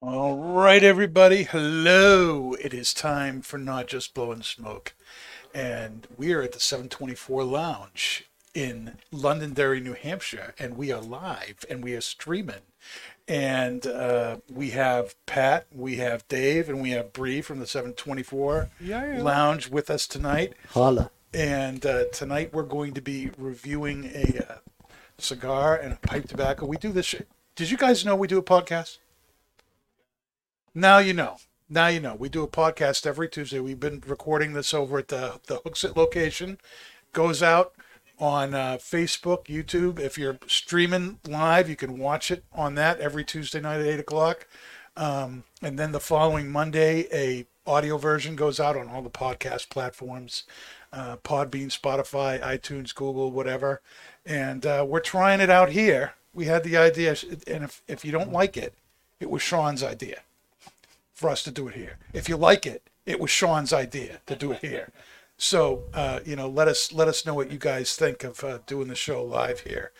All right, everybody. Hello. It is time for Not Just Blowing Smoke. And we are at the 724 Lounge in Londonderry, New Hampshire. And we are live and we are streaming. And uh, we have Pat, we have Dave, and we have Bree from the 724 Lounge with us tonight. Holla. And uh, tonight we're going to be reviewing a uh, cigar and a pipe tobacco. We do this. Sh- Did you guys know we do a podcast? Now you know. Now you know. We do a podcast every Tuesday. We've been recording this over at the the Hooksett location. Goes out on uh, Facebook, YouTube. If you're streaming live, you can watch it on that every Tuesday night at eight o'clock. Um, and then the following Monday, a audio version goes out on all the podcast platforms, uh, Podbean, Spotify, iTunes, Google, whatever. And uh, we're trying it out here. We had the idea, and if if you don't like it, it was Sean's idea for us to do it here. If you like it, it was Sean's idea to do it here. So uh, you know, let us let us know what you guys think of uh, doing the show live here.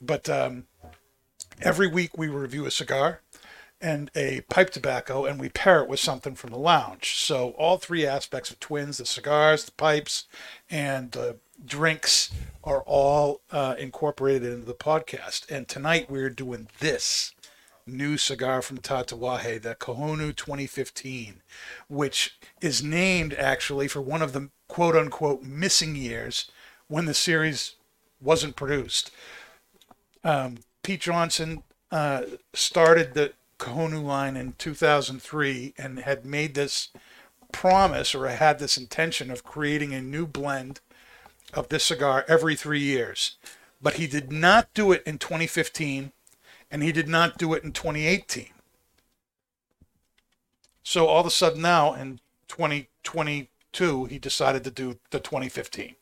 But um, every week we review a cigar and a pipe tobacco, and we pair it with something from the lounge. So all three aspects of twins: the cigars, the pipes, and the drinks are all uh, incorporated into the podcast. And tonight we're doing this new cigar from Tatuaje, the Cojonu 2015, which is named actually for one of the quote unquote missing years when the series wasn't produced. Um, Pete Johnson uh, started the Cojonu line in 2003 and had made this promise or had this intention of creating a new blend of this cigar every three years. But he did not do it in 2015 and he did not do it in 2018. So all of a sudden now in 2022, he decided to do the 2015.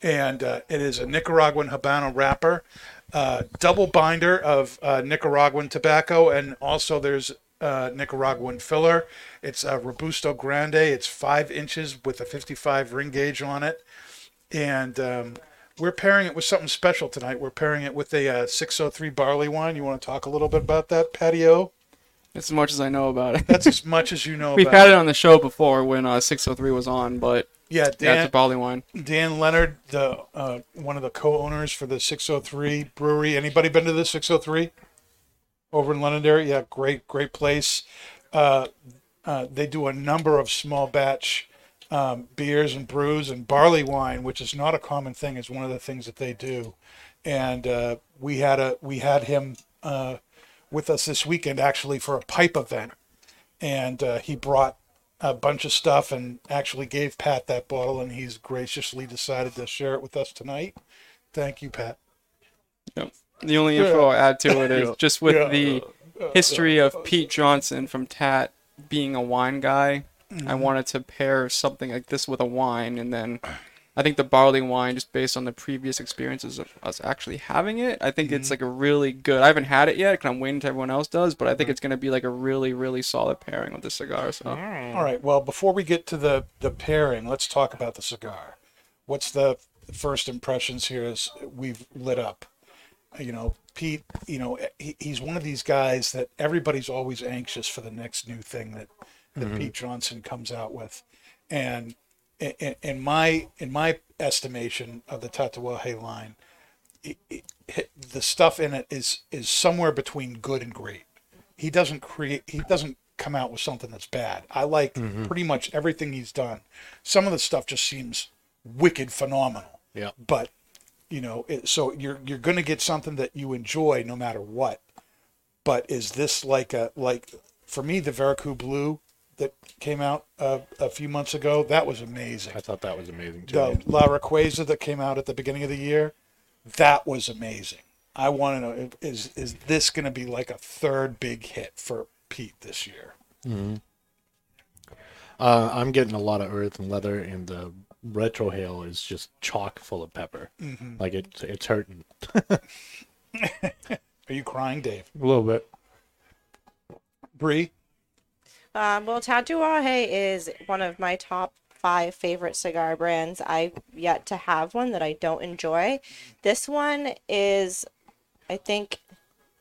And uh, it is a Nicaraguan Habano wrapper, uh, double binder of uh, Nicaraguan tobacco, and also there's uh, Nicaraguan filler. It's a Robusto Grande. It's five inches with a 55 ring gauge on it. And um, we're pairing it with something special tonight. We're pairing it with a uh, 603 barley wine. You want to talk a little bit about that, Patio? As much as I know about it. That's as much as you know We've had it on the show before when uh, 603 was on, but Yeah, yeah, it's a Dan, barley wine. Dan Leonard, the uh, one of the co-owners for the 603 brewery. Anybody been to the 603 over in Londonderry? Yeah, great, great place. Uh, uh, they do a number of small batch um, beers and brews and barley wine, which is not a common thing. Is one of the things that they do. And uh, we had a we had him uh, with us this weekend actually for a pipe event, and uh, he brought a bunch of stuff and actually gave Pat that bottle, and he's graciously decided to share it with us tonight. Thank you, Pat. Yep. The only info I'll add to it is just with Yeah. the history of Pete Johnson from Tat being a wine guy. I wanted to pair something like this with a wine, and then I think the barley wine, just based on the previous experiences of us actually having it, I think it's mm-hmm. like a really good. I haven't had it yet because I'm waiting until everyone else does, but I think mm-hmm. it's gonna be like a really, really solid pairing with the cigar. So mm. All right. Well, before we get to the the pairing, let's talk about the cigar. What's the first impressions here as we've lit up? You know, Pete. You know, he, he's one of these guys that everybody's always anxious for the next new thing that that mm-hmm. Pete Johnson comes out with, and in, in my in my estimation of the Tatuaje line, it, it, the stuff in it is is somewhere between good and great. He doesn't create. He doesn't come out with something that's bad. I like mm-hmm. pretty much everything he's done. Some of the stuff just seems wicked phenomenal. Yeah. But you know, it, so you're you're going to get something that you enjoy no matter what. but is this like a like for me the Veracruz Blue that came out uh, a few months ago? That was amazing. I thought that was amazing too. The La Riqueza that came out at the beginning of the year, that was amazing. I want to know is is this going to be like a third big hit for Pete this year? Uh, I'm getting a lot of earth and leather, and the retro hail is just chock full of pepper. Like it, it's hurting Are you crying, Dave? a little bit. Bree? Um, well, Tatuaje is one of my top five favorite cigar brands. I've yet to have one that I don't enjoy. This one is, I think,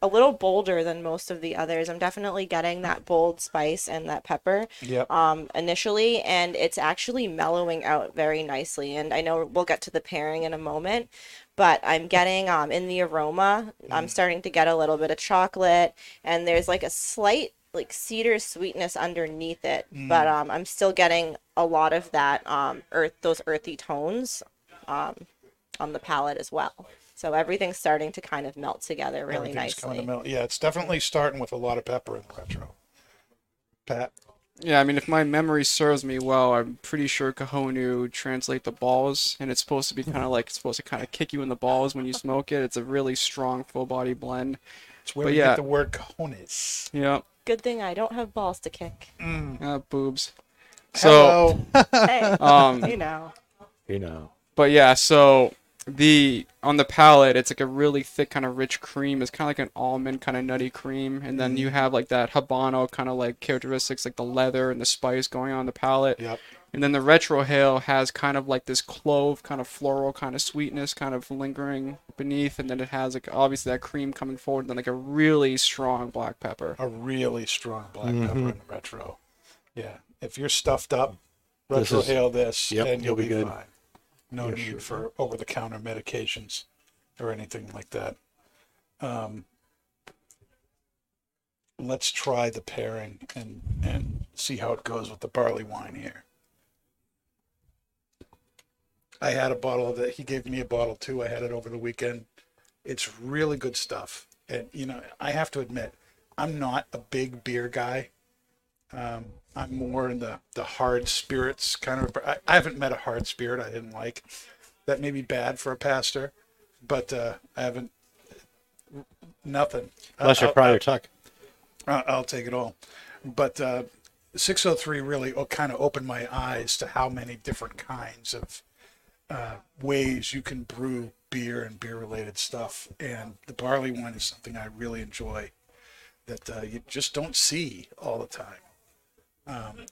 a little bolder than most of the others. I'm definitely getting that bold spice and that pepper Yep. um, initially, and it's actually mellowing out very nicely. And I know we'll get to the pairing in a moment, but I'm getting um, in the aroma, I'm starting to get a little bit of chocolate, and there's like a slight like cedar sweetness underneath it, but um, I'm still getting a lot of that um, earth, those earthy tones um, on the palate as well. So everything's starting to kind of melt together really Everything's coming nicely. to melt. Yeah, it's definitely starting with a lot of pepper in the retro. Pat? Yeah, I mean, if my memory serves me well, I'm pretty sure Cojonu translate the balls, and it's supposed to be kind of like it's supposed to kind of kick you in the balls when you smoke it. It's a really strong full body blend. It's where But we yeah. get the word cojones. Yep, Good thing I don't have balls to kick. uh, boobs. So, Hey, um, you know. You know, But yeah, so the on the palate, it's like a really thick kind of rich cream. It's kind of like an almond kind of nutty cream, and then you have like that habano kind of like characteristics, like the leather and the spice going on the palate. Yep. And then the retro hail has kind of like this clove, kind of floral, kind of sweetness, kind of lingering beneath, and then it has like obviously that cream coming forward, and then like a really strong black pepper. A really strong black pepper in the retro. Yeah. If you're stuffed up, This retro is- hail this, Yep, and you'll, you'll be, be good. fine. No need for over the counter medications or anything like that. Um, let's try the pairing and, and see how it goes with the barley wine here. I had a bottle of it. He gave me a bottle too. I had it over the weekend. It's really good stuff. And, you know, I have to admit, I'm not a big beer guy. Um, I'm more in the, the hard spirits kind of. I, I haven't met a hard spirit I didn't like. That may be bad for a pastor, but uh, I haven't. Nothing. unless you're Friar Tuck. I'll, I'll take it all. But uh, 603 really kind of opened my eyes to how many different kinds of uh, ways you can brew beer and beer related stuff. And the barley wine is something I really enjoy that uh, you just don't see all the time. Um,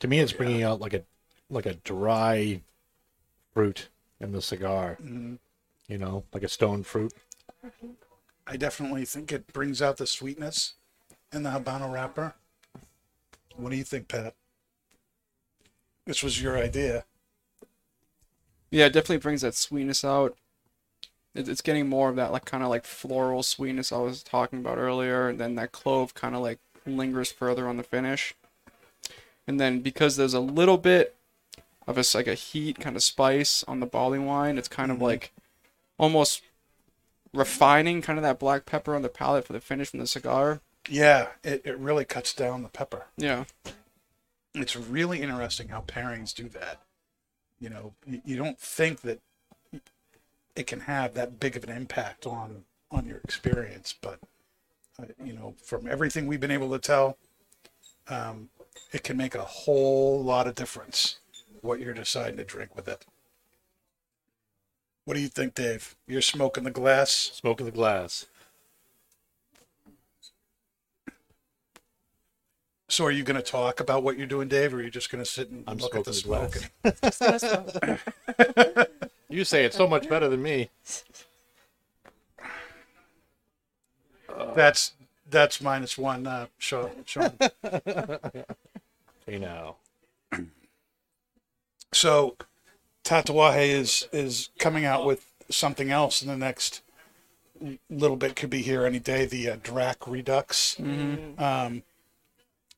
To me, it's bringing out like a like a dry fruit in the cigar. mhm. You know, like a stone fruit. I definitely think it brings out the sweetness in the Habano wrapper. What do you think, Pat? This was your idea. Yeah, it definitely brings that sweetness out. It- It's getting more of that like kind of like floral sweetness I was talking about earlier, and then that clove kind of like lingers further on the finish. And then because there's a little bit of a like a heat kind of spice on the barley wine, it's kind of mm-hmm. like almost refining kind of that black pepper on the palate for the finish from the cigar. Yeah, it, it really cuts down the pepper. Yeah. It's really interesting how pairings do that. You know, you, don't think that it can have that big of an impact on on your experience, but uh, you know, from everything we've been able to tell, um, it can make a whole lot of difference what you're deciding to drink with it. What do you think, Dave? You're smoking the glass. Smoking the glass. So, are you going to talk about what you're doing, Dave, or are you just going to sit and I'm look at the smoking smoke? the glass. Just gonna smoke. You say it's so much better than me. That's that's minus one, uh, Sean. Sean. You know. So Tatuaje is is coming out with something else in the next little bit. Could be here any day. The uh, Drac Redux. Um,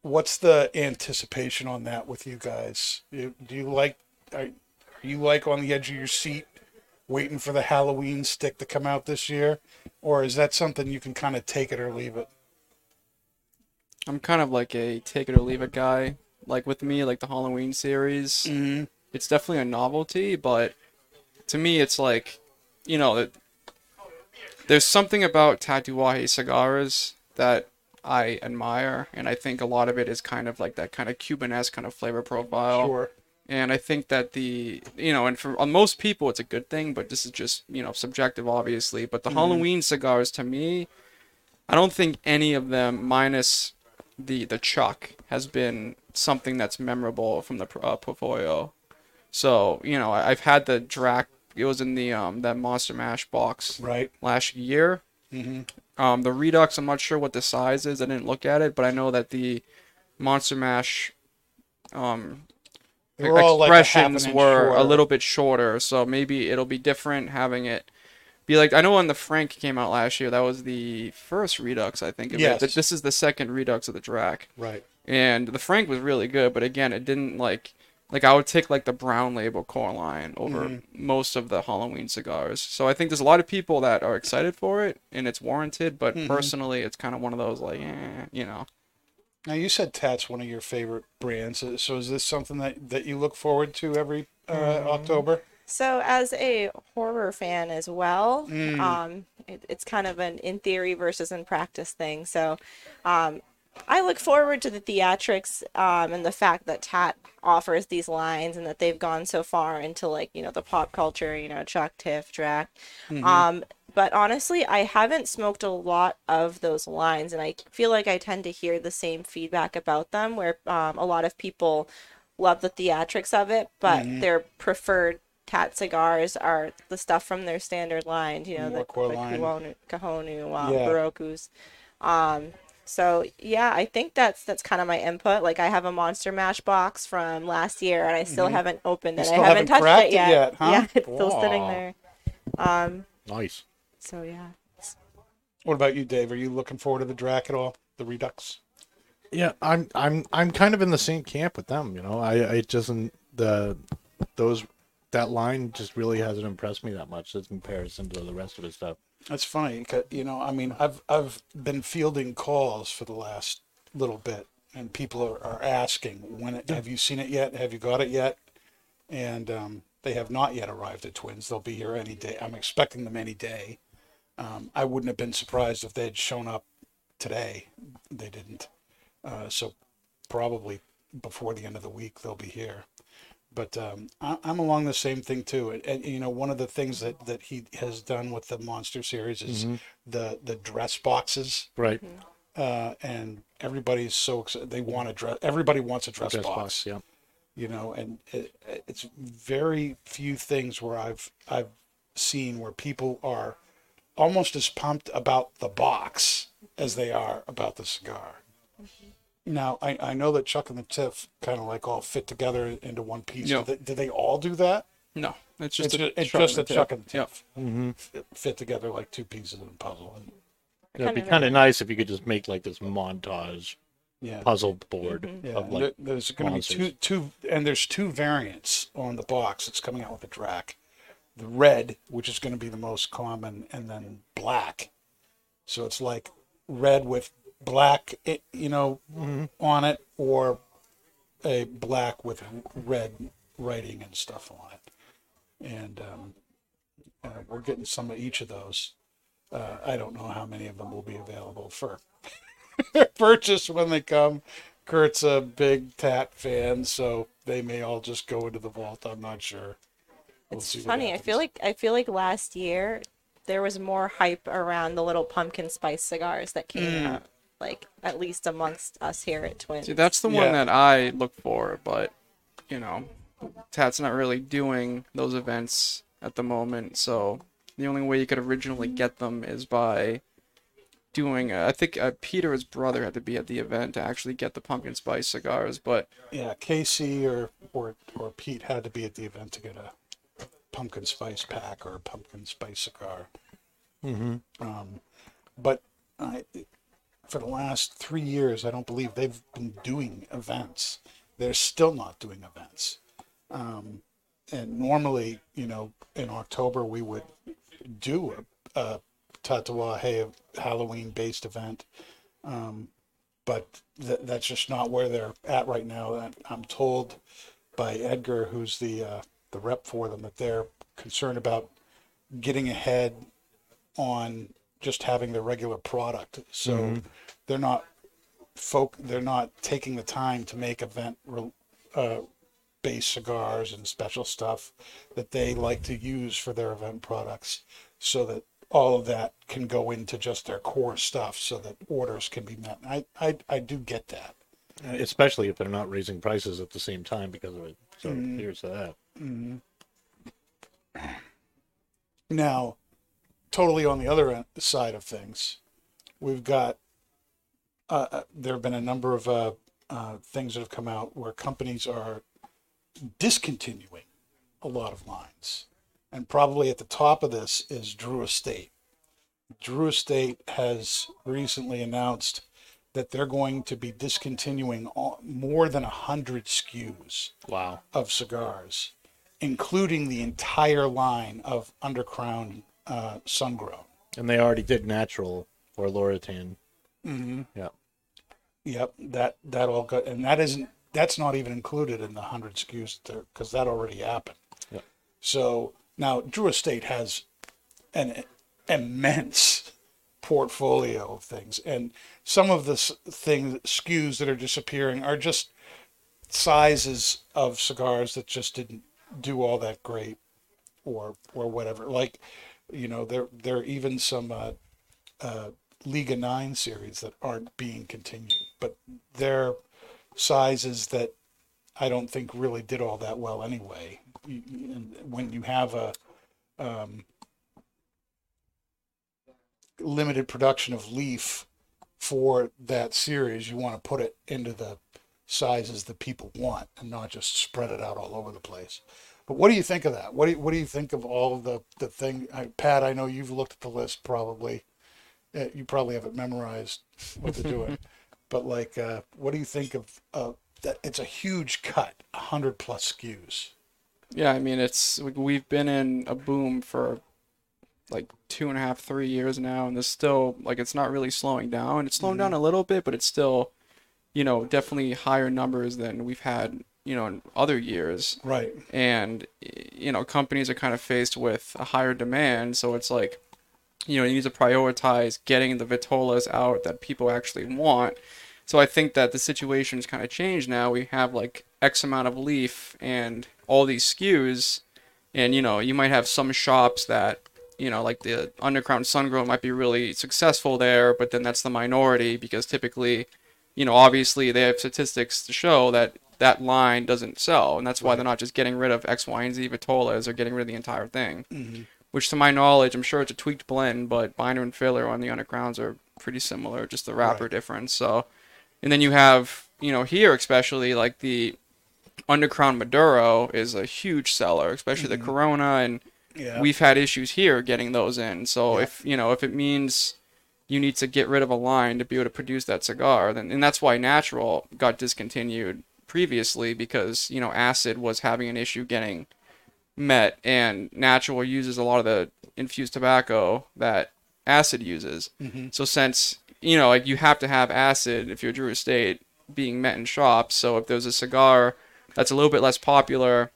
what's the anticipation on that with you guys? Do you like? Are, you like on the edge of your seat, waiting for the Halloween stick to come out this year, or is that something you can kind of take it or leave it? I'm kind of like a take it or leave it guy. Like with me, like the Halloween series, Mm-hmm. it's definitely a novelty, but to me, it's like, you know, it, there's something about Tatuaje cigars that I admire, and I think a lot of it is kind of like that kind of Cuban-esque kind of flavor profile. Sure. And I think that the, you know, and for on most people, it's a good thing, but this is just, you know, subjective, obviously. But the Halloween cigars, to me, I don't think any of them, minus the the Chuck, has been something that's memorable from the uh, portfolio. So, you know, I, I've had the Drac. It was in the um that Monster Mash box Right. last year. Mm-hmm. Um, the Redux, I'm not sure what the size is. I didn't look at it, but I know that the Monster Mash um were all like a expressions were a little bit shorter, so maybe it'll be different having it be like I know when the Frank came out last year, that was the first Redux I think of Yes. it. This is the second Redux of the Drac. Right. And the Frank was really good, but again, it didn't like like I would take like the brown label core line over Mm-hmm. most of the Halloween cigars. So I think there's a lot of people that are excited for it and it's warranted, but Mm-hmm. personally it's kind of one of those like eh, you know. Now you said Tat's one of your favorite brands, so is this something that that you look forward to every uh, Mm-hmm. October? So, as a horror fan as well, Mm. um, it, it's kind of an in theory versus in practice thing. So, um, I look forward to the theatrics um, and the fact that Tat offers these lines and that they've gone so far into like you know the pop culture, you know Chuck, Tiff, Drac. Um, but honestly, I haven't smoked a lot of those lines, and I feel like I tend to hear the same feedback about them, where um, a lot of people love the theatrics of it, but their preferred Tat cigars are the stuff from their standard line, you know, More the, the line. Cojonu, Cojonu um, Yeah. Barokus. Um, so yeah, I think that's that's kind of my input. Like I have a Monster Mash box from last year, and I still haven't opened it. I haven't, haven't touched cracked it it yet. yet, huh? Yeah, it's still sitting there. Um, Nice. so yeah. What about you, Dave? Are you looking forward to the Drac at all? The Redux? Yeah, I'm I'm I'm kind of in the same camp with them. You know, I I just the those that line just really hasn't impressed me that much in comparison to the rest of his stuff. That's funny, you know. I mean, I've I've been fielding calls for the last little bit, and people are, are asking, "When it, have you seen it yet? Have you got it yet?" And um, they have not yet arrived at Twins. They'll be here any day. I'm expecting them any day. Um, I wouldn't have been surprised if they had shown up today. They didn't. Uh, so probably before the end of the week they'll be here. But um, I, I'm along the same thing too. And, and you know, one of the things that, that he has done with the Monster series is the the dress boxes. Right. Uh, and everybody's so excited. They want a dress. Everybody wants a dress, Dress box. box. Yeah. You know, and it, it's very few things where I've I've seen where people are almost as pumped about the box as they are about the cigar. Now, I, I know that Chuck and the Tiff kind of like all fit together into one piece. Yeah. Do, they, do they all do that? No, it's just It's, a it's Chuck just and that Chuck and the Yep. Mm-hmm. Tiff fit, fit together like two pieces of a puzzle. And, It'd be Kind of kind of nice if you could just make like this montage yeah. puzzle mm-hmm. board mm-hmm. Yeah, of and like there- there's going to be two, two, and there's two variants on the box. It's coming out with the Drac, the red, which is going to be the most common, and then black. So it's like red with black, eh, you know, on it, or a black with red writing and stuff on it. And um, uh, we're getting some of each of those. Uh, I don't know how many of them will be available for purchase when they come. Kurt's a big Tat fan, so they may all just go into the vault. I'm not sure. We'll It's see funny. I feel like I feel like last year there was more hype around the little pumpkin spice cigars that came Mm. out, like at least amongst us here at Twins. See, that's the Yeah. one that I look for, but you know, Tat's not really doing those events at the moment, so the only way you could originally get them is by doing. Uh, I think uh, Peter's brother had to be at the event to actually get the pumpkin spice cigars, but yeah, Casey or or or Pete had to be at the event to get a pumpkin spice pack or a pumpkin spice cigar. Mm-hmm. Um, but I, for the last three years, I don't believe they've been doing events. They're still not doing events. Um, and normally, you know, in October we would do a, a Tatuaje Halloween based event. Um, but th- that's just not where they're at right now. I'm told by Edgar, who's the uh, the rep for them, that they're concerned about getting ahead on just having the regular product. So they're not folk. They're not taking the time to make event re- uh, based cigars and special stuff that they like to use for their event products, so that all of that can go into just their core stuff, so that orders can be met. I I, I do get that. especially if they're not raising prices at the same time because of it. So Mm-hmm. here's to that. Now, totally on the other end, side of things, we've got uh, uh, there have been a number of uh, uh, things that have come out where companies are discontinuing a lot of lines, and probably at the top of this is Drew Estate. Drew Estate has recently announced that they're going to be discontinuing all, more than a hundred SKUs Wow. of cigars, including the entire line of Undercrown uh, Sungrown. And they already did natural or Loratan. Mm-hmm. Yeah. Yep, that that all got, and that isn't that's not even included in the hundred SKUs there because that already happened. Yep. So now Drew Estate has an immense portfolio of things, and some of the things SKUs that are disappearing are just sizes of cigars that just didn't do all that great, or or whatever. Like, you know, there there are even some uh, uh, Liga Nine series that aren't being continued, but they're sizes that I don't think really did all that well anyway. And When you have a um, limited production of leaf for that series, you want to put it into the sizes that people want and not just spread it out all over the place. But what do you think of that? What do you, what do you think of all of the the thing? I, Pat, I know you've looked at the list probably. Uh, you probably have it memorized what they're doing. but like, uh, what do you think of uh, that? It's a huge cut, hundred plus SKUs. Yeah, I mean it's we- we've been in a boom for like two and a half, three years now, and there's still like it's not really slowing down. It's slowing down a little bit, but it's still, you know, definitely higher numbers than we've had, you know, in other years. Right. And you know, companies are kind of faced with a higher demand, so it's like, you know, you need to prioritize getting the vitolas out that people actually want. So I think that the situation's kind of changed now. We have like X amount of leaf and all these SKUs, and you know, you might have some shops that, you know, like the Undercrown Sungrown might be really successful there, but then that's the minority because typically, you know, obviously they have statistics to show that that line doesn't sell, and that's why they're not just getting rid of X, Y, and Z vitolas; they're getting rid of the entire thing. Mm-hmm. Which, to my knowledge, I'm sure it's a tweaked blend, but binder and filler on the Undercrowns are pretty similar, just the wrapper Right. difference. So, and then you have, you know, here especially like the Undercrown Maduro is a huge seller, especially the mm-hmm. Corona, and Yeah. we've had issues here getting those in. So Yeah. if you know if it means you need to get rid of a line to be able to produce that cigar, then and that's why Natural got discontinued previously because you know Acid was having an issue getting met, and Natural uses a lot of the infused tobacco that Acid uses. Mm-hmm. So since you know like you have to have Acid if you're a Drew Estate being met in shops, so if there's a cigar that's a little bit less popular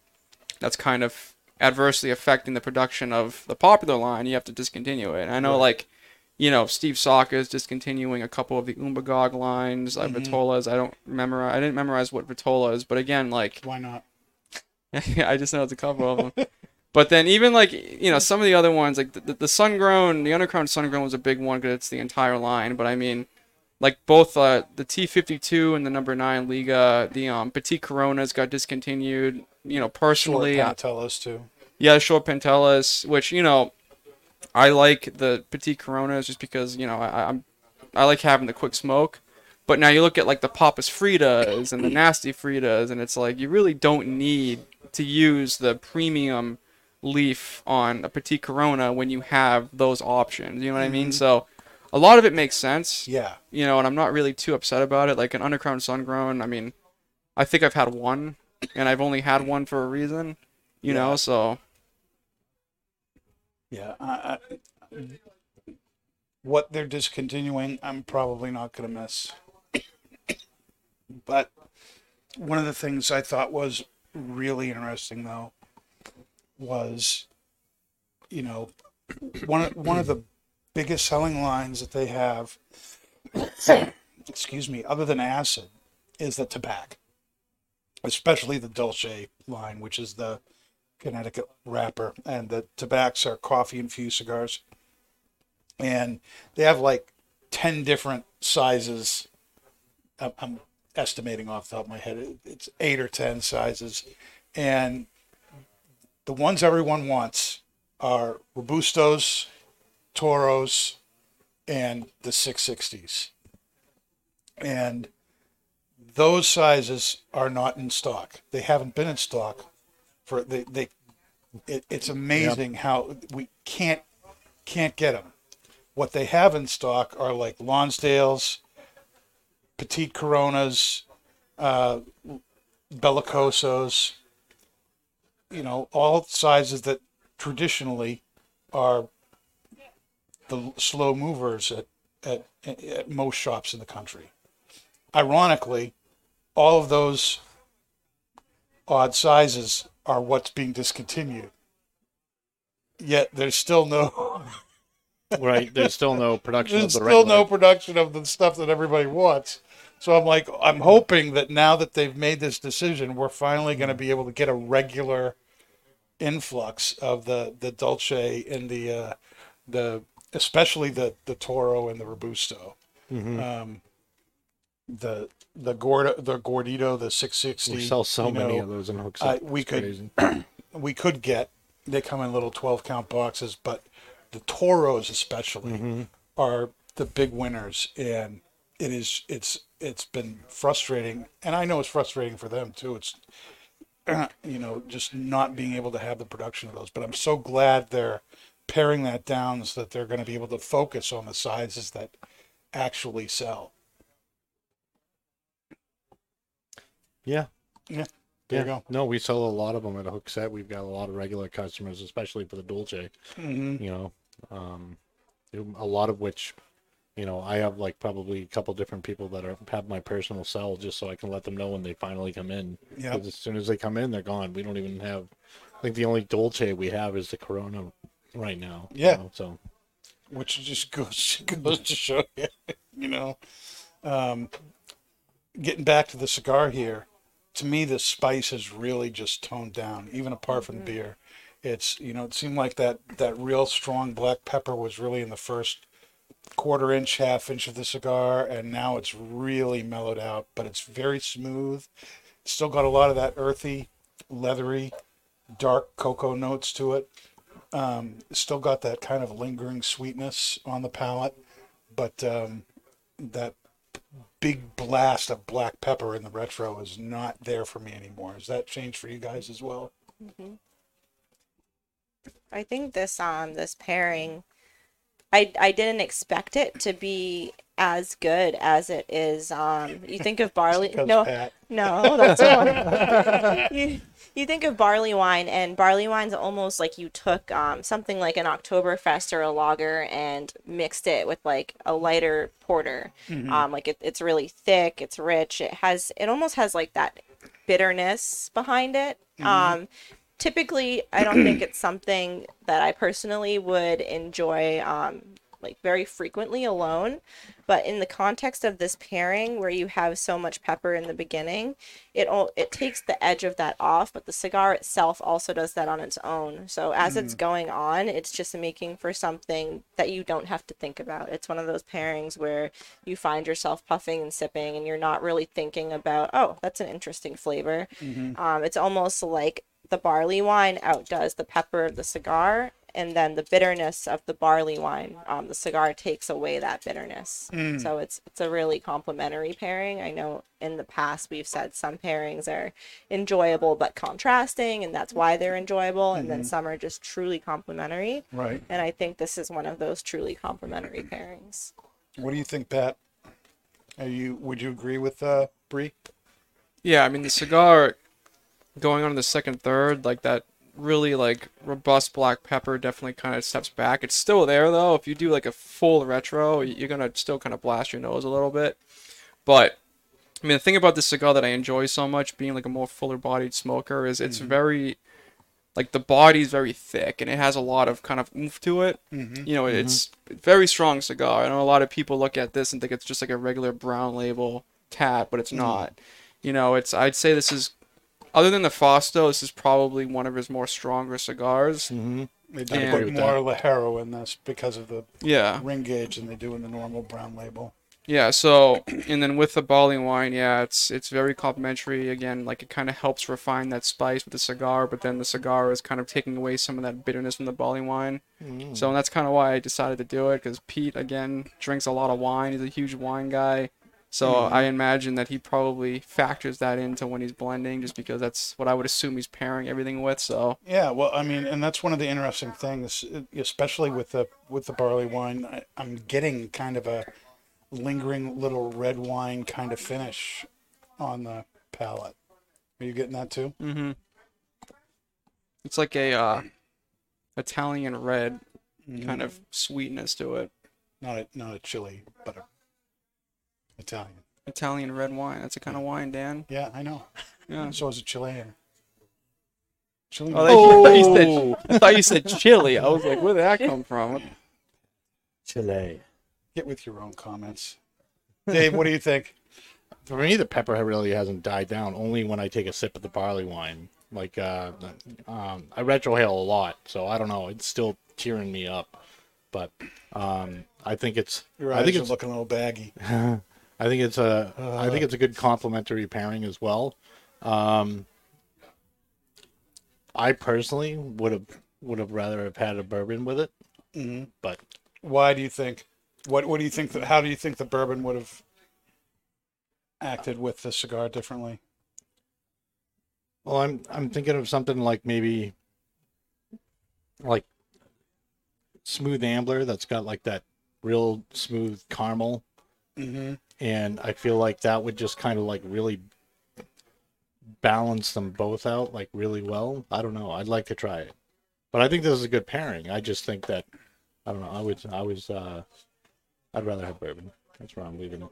that's kind of adversely affecting the production of the popular line, you have to discontinue it. And I know, like, you know, Steve Saka is discontinuing a couple of the Umbagog lines, like Vitolas. I don't memorize. I didn't memorize what Vitola is, but again, like, Why not? I just know it's a couple of them. But then even like you know some of the other ones like the, the, the sun grown the Undercrown sun grown was a big one because it's the entire line. But I mean, like both uh, the T52 and the number nine Liga, the um Petit Coronas got discontinued. You know personally, Panatellas too. yeah, short Pantelas, which you know, I like the Petit Coronas just because you know I, I'm I like having the quick smoke. But now you look at like the Papas Fritas and the Nasty Fritas, and it's like you really don't need to use the premium leaf on a Petit Corona when you have those options. You know what I mean? Mm-hmm. So a lot of it makes sense Yeah. you know, and I'm not really too upset about it. Like an undercrown sun grown, I mean, I think I've had one, and I've only had one for a reason. You Yeah. know, so Yeah. I, I, what they're discontinuing, I'm probably not going to miss. But one of the things I thought was really interesting, though, was, you know, one of, one of the biggest selling lines that they have, excuse me, other than acid, is the Tabak Especial the Dolce line, which is the Connecticut wrapper, and the Tabaks are coffee infused cigars. And they have like 10 different sizes. I'm- I'm estimating off the top of my head, it's eight or 10 sizes. And the ones everyone wants are Robustos, Toros, and the 660s. And those sizes are not in stock. They haven't been in stock for they they it, it's amazing how we can't can't get them what they have in stock are like lonsdales petite coronas uh bellicosos you know all sizes that traditionally are the slow movers at, at, at most shops in the country. Ironically all of those odd sizes are what's being discontinued. Yet there's still no right. There's still no production there's of the still regular. no production of the stuff that everybody wants. So I'm like I'm hoping that now that they've made this decision, we're finally going to be able to get a regular influx of the the Dolce and the uh, the especially the the Toro and the Robusto. Mm-hmm. Um, the the Gordo, the Gordito, the 660. We sell so you many of those in hooks. Up. we could- we could get they come in little 12 count boxes but the toros especially Mm-hmm. are the big winners and it is it's it's been frustrating and i know it's frustrating for them too it's you know just not being able to have the production of those but i'm so glad they're paring that down so that they're going to be able to focus on the sizes that actually sell Yeah. Yeah. There you go. No, we sell a lot of them at a Hooksett. We've got a lot of regular customers, especially for the Dolce. mm-hmm. You know, um, a lot of which, you know, I have like probably a couple different people that are have my personal cell just so I can let them know when they finally come in. Yeah. as soon as they come in, they're gone. We don't even have. I think the only Dolce we have is the Corona right now. you Yeah. know, so which just goes goes to show you, you know. Um, getting back to the cigar here, to me the spice is really just toned down, even apart from the beer. It's you know it seemed like that that real strong black pepper was really in the first quarter inch, half inch of the cigar, and now it's really mellowed out. But it's very smooth. Still got a lot of that earthy, leathery, dark cocoa notes to it. Um, still got that kind of lingering sweetness on the palate, but um, that big blast of black pepper in the retro is not there for me anymore. Has that changed for you guys as well? I think this um this pairing I I didn't expect it to be as good as it is. Um you think of barley no Pat, no that's one. you, you think of barley wine and barley wine's almost like you took um something like an Oktoberfest or a lager and mixed it with like a lighter porter. Um like it, it's really thick, it's rich, it has it almost has like that bitterness behind it. Um typically i don't think it's something that i personally would enjoy um like very frequently alone. But in the context of this pairing where you have so much pepper in the beginning it all it takes the edge of that off but the cigar itself also does that on its own. So as it's going on it's just making for something that you don't have to think about. It's one of those pairings where you find yourself puffing and sipping and you're not really thinking about oh that's an interesting flavor. Um, it's almost like the barley wine outdoes the pepper of the cigar, and then the bitterness of the barley wine, um, the cigar takes away that bitterness. So it's it's a really complementary pairing. I know in the past we've said some pairings are enjoyable but contrasting, and that's why they're enjoyable, and then some are just truly complementary. right? And I think this is one of those truly complementary pairings. What do you think, Pat? Are you would you agree with uh, Bree? Yeah, I mean the cigar going on to the second third, like that really like robust black pepper definitely kind of steps back. It's still there though. If you do like a full retro, you're gonna still kind of blast your nose a little bit. But I mean, the thing about this cigar that I enjoy so much, being like a more fuller bodied smoker, is it's mm-hmm. very like the body's very thick and it has a lot of kind of oomph to it. Mm-hmm. You know, mm-hmm. it's a very strong cigar. I know a lot of people look at this and think it's just like a regular brown label tat, but it's mm-hmm. not. You know, it's I'd say this is other than the Fausto, this is probably one of his more stronger cigars. Mm-hmm. They do put Agree with more Ligero in this because of the Yeah. ring gauge than they do in the normal brown label. Yeah, so and then with the barley wine, yeah, it's it's very complimentary. Again, like it kind of helps refine that spice with the cigar, but then the cigar is kind of taking away some of that bitterness from the barley wine. So that's kind of why I decided to do it because Pete again drinks a lot of wine. He's a huge wine guy, so I imagine that he probably factors that into when he's blending, just because that's what I would assume he's pairing everything with. So Yeah, well, I mean, and that's one of the interesting things, especially with the with the barley wine. I, I'm getting kind of a lingering little red wine kind of finish on the palate. Are you getting that too? mm-hmm. it's like a uh, Italian red kind of sweetness to it. Not a not a chili, but a Italian. Italian red wine. That's a kind of wine, Dan. Yeah, I know. Yeah. So is a Chilean. Chilean. Oh, I thought you said, I thought you said chili. I was like, where did that come from? Chile. Get with your own comments. Dave, what do you think? For me, the pepper really hasn't died down. Only when I take a sip of the barley wine. Like, uh, um, I retrohale a lot, so I don't know. It's still tearing me up, but um, I think it's. Your I think are it's. looking a little baggy. I think it's a. I think it's a good complementary pairing as well. Um, I personally would have would have rather have had a bourbon with it, hmm but Why do you think? What What do you think? That, how do you think the bourbon would have acted with the cigar differently? Well, I'm I'm thinking of something like maybe like smooth ambler that's got like that real smooth caramel Mm-hmm. And I feel like that would just kind of like really balance them both out like really well. I don't know. I'd like to try it. But I think this is a good pairing. I just think that I don't know. I would I was uh I'd rather have bourbon. That's where I'm leaving it.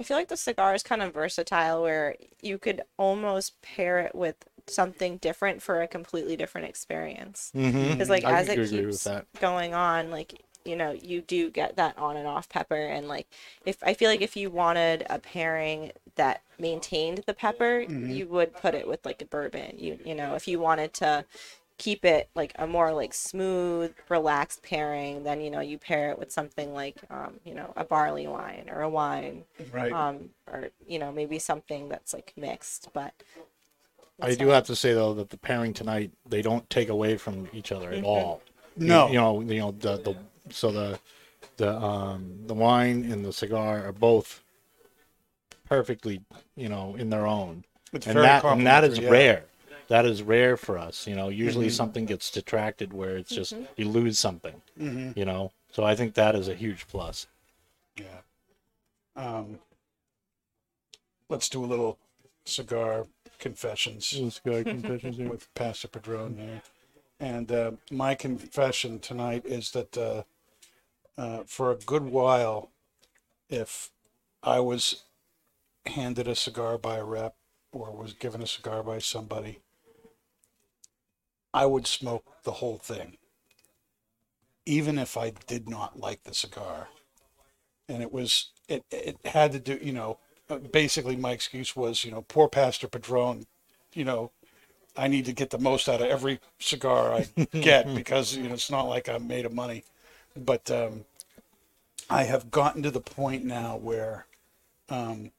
I feel like the cigar is kind of versatile where you could almost pair it with something different for a completely different experience. Mm-hmm. Because like I as it keeps going on, like you know, you do get that on and off pepper, and like if I feel like if you wanted a pairing that maintained the pepper, you would put it with like a bourbon. You you know, if you wanted to keep it like a more like smooth, relaxed pairing, then you know you pair it with something like um, you know a barley wine or a wine, Right. um, or you know maybe something that's like mixed. But I do all. have to say though that the pairing tonight they don't take away from each other at all. You- No. you, know, you know the the so the the um the wine and the cigar are both perfectly you know in their own, It's and very that and that is yeah. rare. That is rare for us. You know, usually something gets detracted where it's just you lose something. Mhm. You know, so I think that is a huge plus. Yeah. Um, let's do a little cigar confessions with Pastor Padron here. And uh, my confession tonight is that uh, uh, for a good while, if I was handed a cigar by a rep or was given a cigar by somebody, I would smoke the whole thing, even if I did not like the cigar. And it was it it had to do you know uh, basically my excuse was you know poor pastor padron you know i need to get the most out of every cigar i get because you know it's not like i'm made of money. But um i have gotten to the point now where um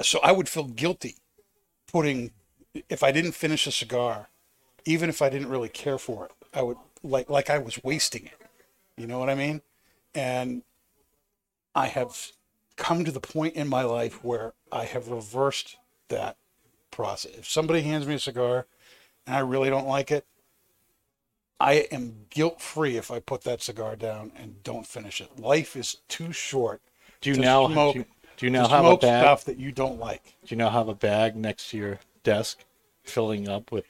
so i would feel guilty putting if i didn't finish a cigar even if i didn't really care for it i would like like i was wasting it you know what i mean and I have come to the point in my life where I have reversed that process. If somebody hands me a cigar and I really don't like it, I am guilt free if I put that cigar down and don't finish it. Life is too short Do you to now smoke, do you, do you now have a bag? stuff that you don't like. Do you now have a bag next to your desk filling up with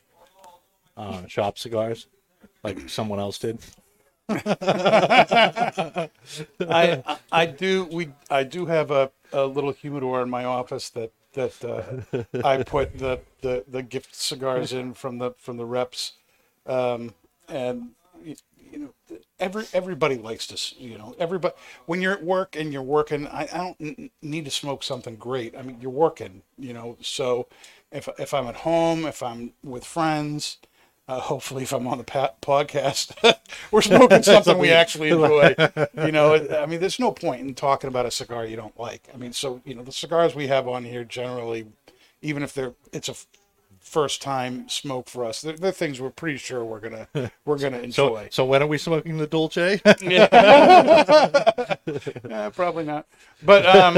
uh, shop cigars, like someone else did. I I- I do we I do have a, a little humidor in my office that that uh, I put the, the the gift cigars in from the from the reps, um, and you know every everybody likes to you know everybody when you're at work and you're working I, I don't need to smoke something great I mean you're working you know so if if I'm at home if I'm with friends. Uh, hopefully, if I'm on the podcast, we're smoking something we actually enjoy. You know, I mean, there's no point in talking about a cigar you don't like. I mean, so you know, the cigars we have on here generally, even if they're it's a first time smoke for us, they're, they're things we're pretty sure we're gonna we're gonna enjoy. so when are we smoking the Dolce? Eh, probably not, but um,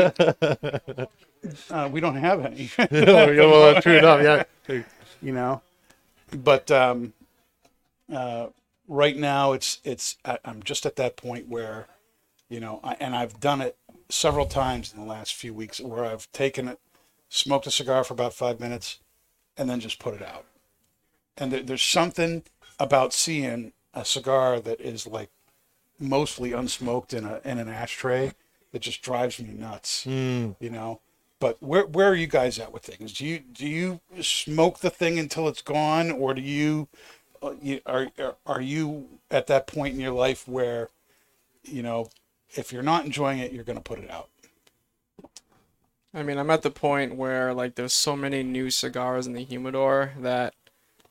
uh, we don't have any. well, true enough, yeah. you know but um uh right now it's it's I- i'm just at that point where you know I, and i've done it several times in the last few weeks where i've taken it smoked a cigar for about five minutes and then just put it out and there, there's something about seeing a cigar that is like mostly unsmoked in a in an ashtray that just drives me nuts you know but where where are you guys at with things? Do you do you smoke the thing until it's gone, or do you, uh, you are are- are you at that point in your life where, you know, if you're not enjoying it, you're going to put it out? I mean, I'm at the point where like there's so many new cigars in the humidor that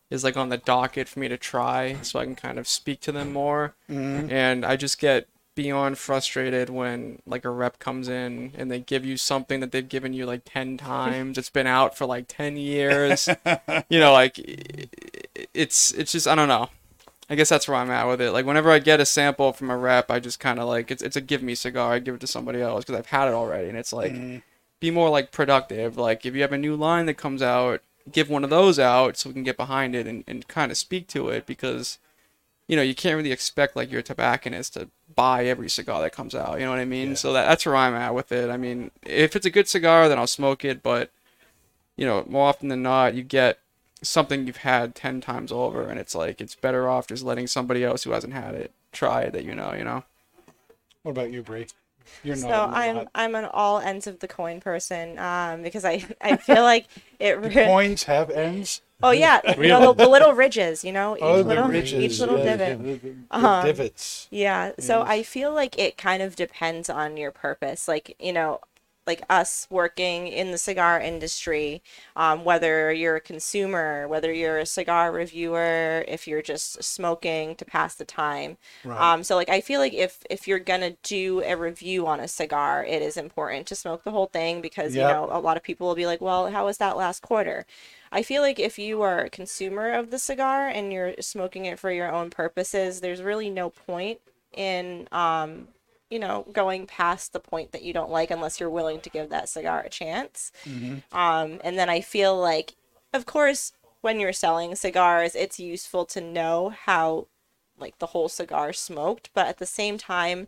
is like on the docket for me to try, so I can kind of speak to them more. Mm-hmm. And I just get beyond frustrated when like a rep comes in and they give you something that they've given you like 10 times. It's been out for like 10 years. You know like it's it's just i don't know. I guess that's where i'm at with it. Like whenever i get a sample from a rep i just kind of like it's, it's a give me cigar. I give it to somebody else because i've had it already and it's like mm-hmm. Be more like productive like if you have a new line that comes out give one of those out so we can get behind it and, and kind of speak to it because you know, you can't really expect like your tobacconist to buy every cigar that comes out. You know what I mean? So that, that's where I'm at with it. I mean, if it's a good cigar, then I'll smoke it. But you know, more often than not, you get something you've had ten times over, and it's like it's better off just letting somebody else who hasn't had it try it that you know. You know. What about you, Bree? You're So not. I'm I'm an all ends of the coin person um, because I I feel like it. Re- coins have ends. oh yeah, you know, the, the little ridges. You know, each Oh, little ridges, each little yeah, divot. the- the- Uh-huh. divots. Yeah, so I feel like it kind of depends on your purpose. Like, you know, like us working in the cigar industry, um, whether you're a consumer, whether you're a cigar reviewer, if you're just smoking to pass the time. Right. Um, so like I feel like if if you're gonna do a review on a cigar, it is important to smoke the whole thing because Yep. you know a lot of people will be like, well, how was that last quarter? I feel like if you are a consumer of the cigar and you're smoking it for your own purposes, there's really no point in um, you know, going past the point that you don't like unless you're willing to give that cigar a chance. Um, and then I feel like, of course, when you're selling cigars, it's useful to know how like the whole cigar smoked, but at the same time,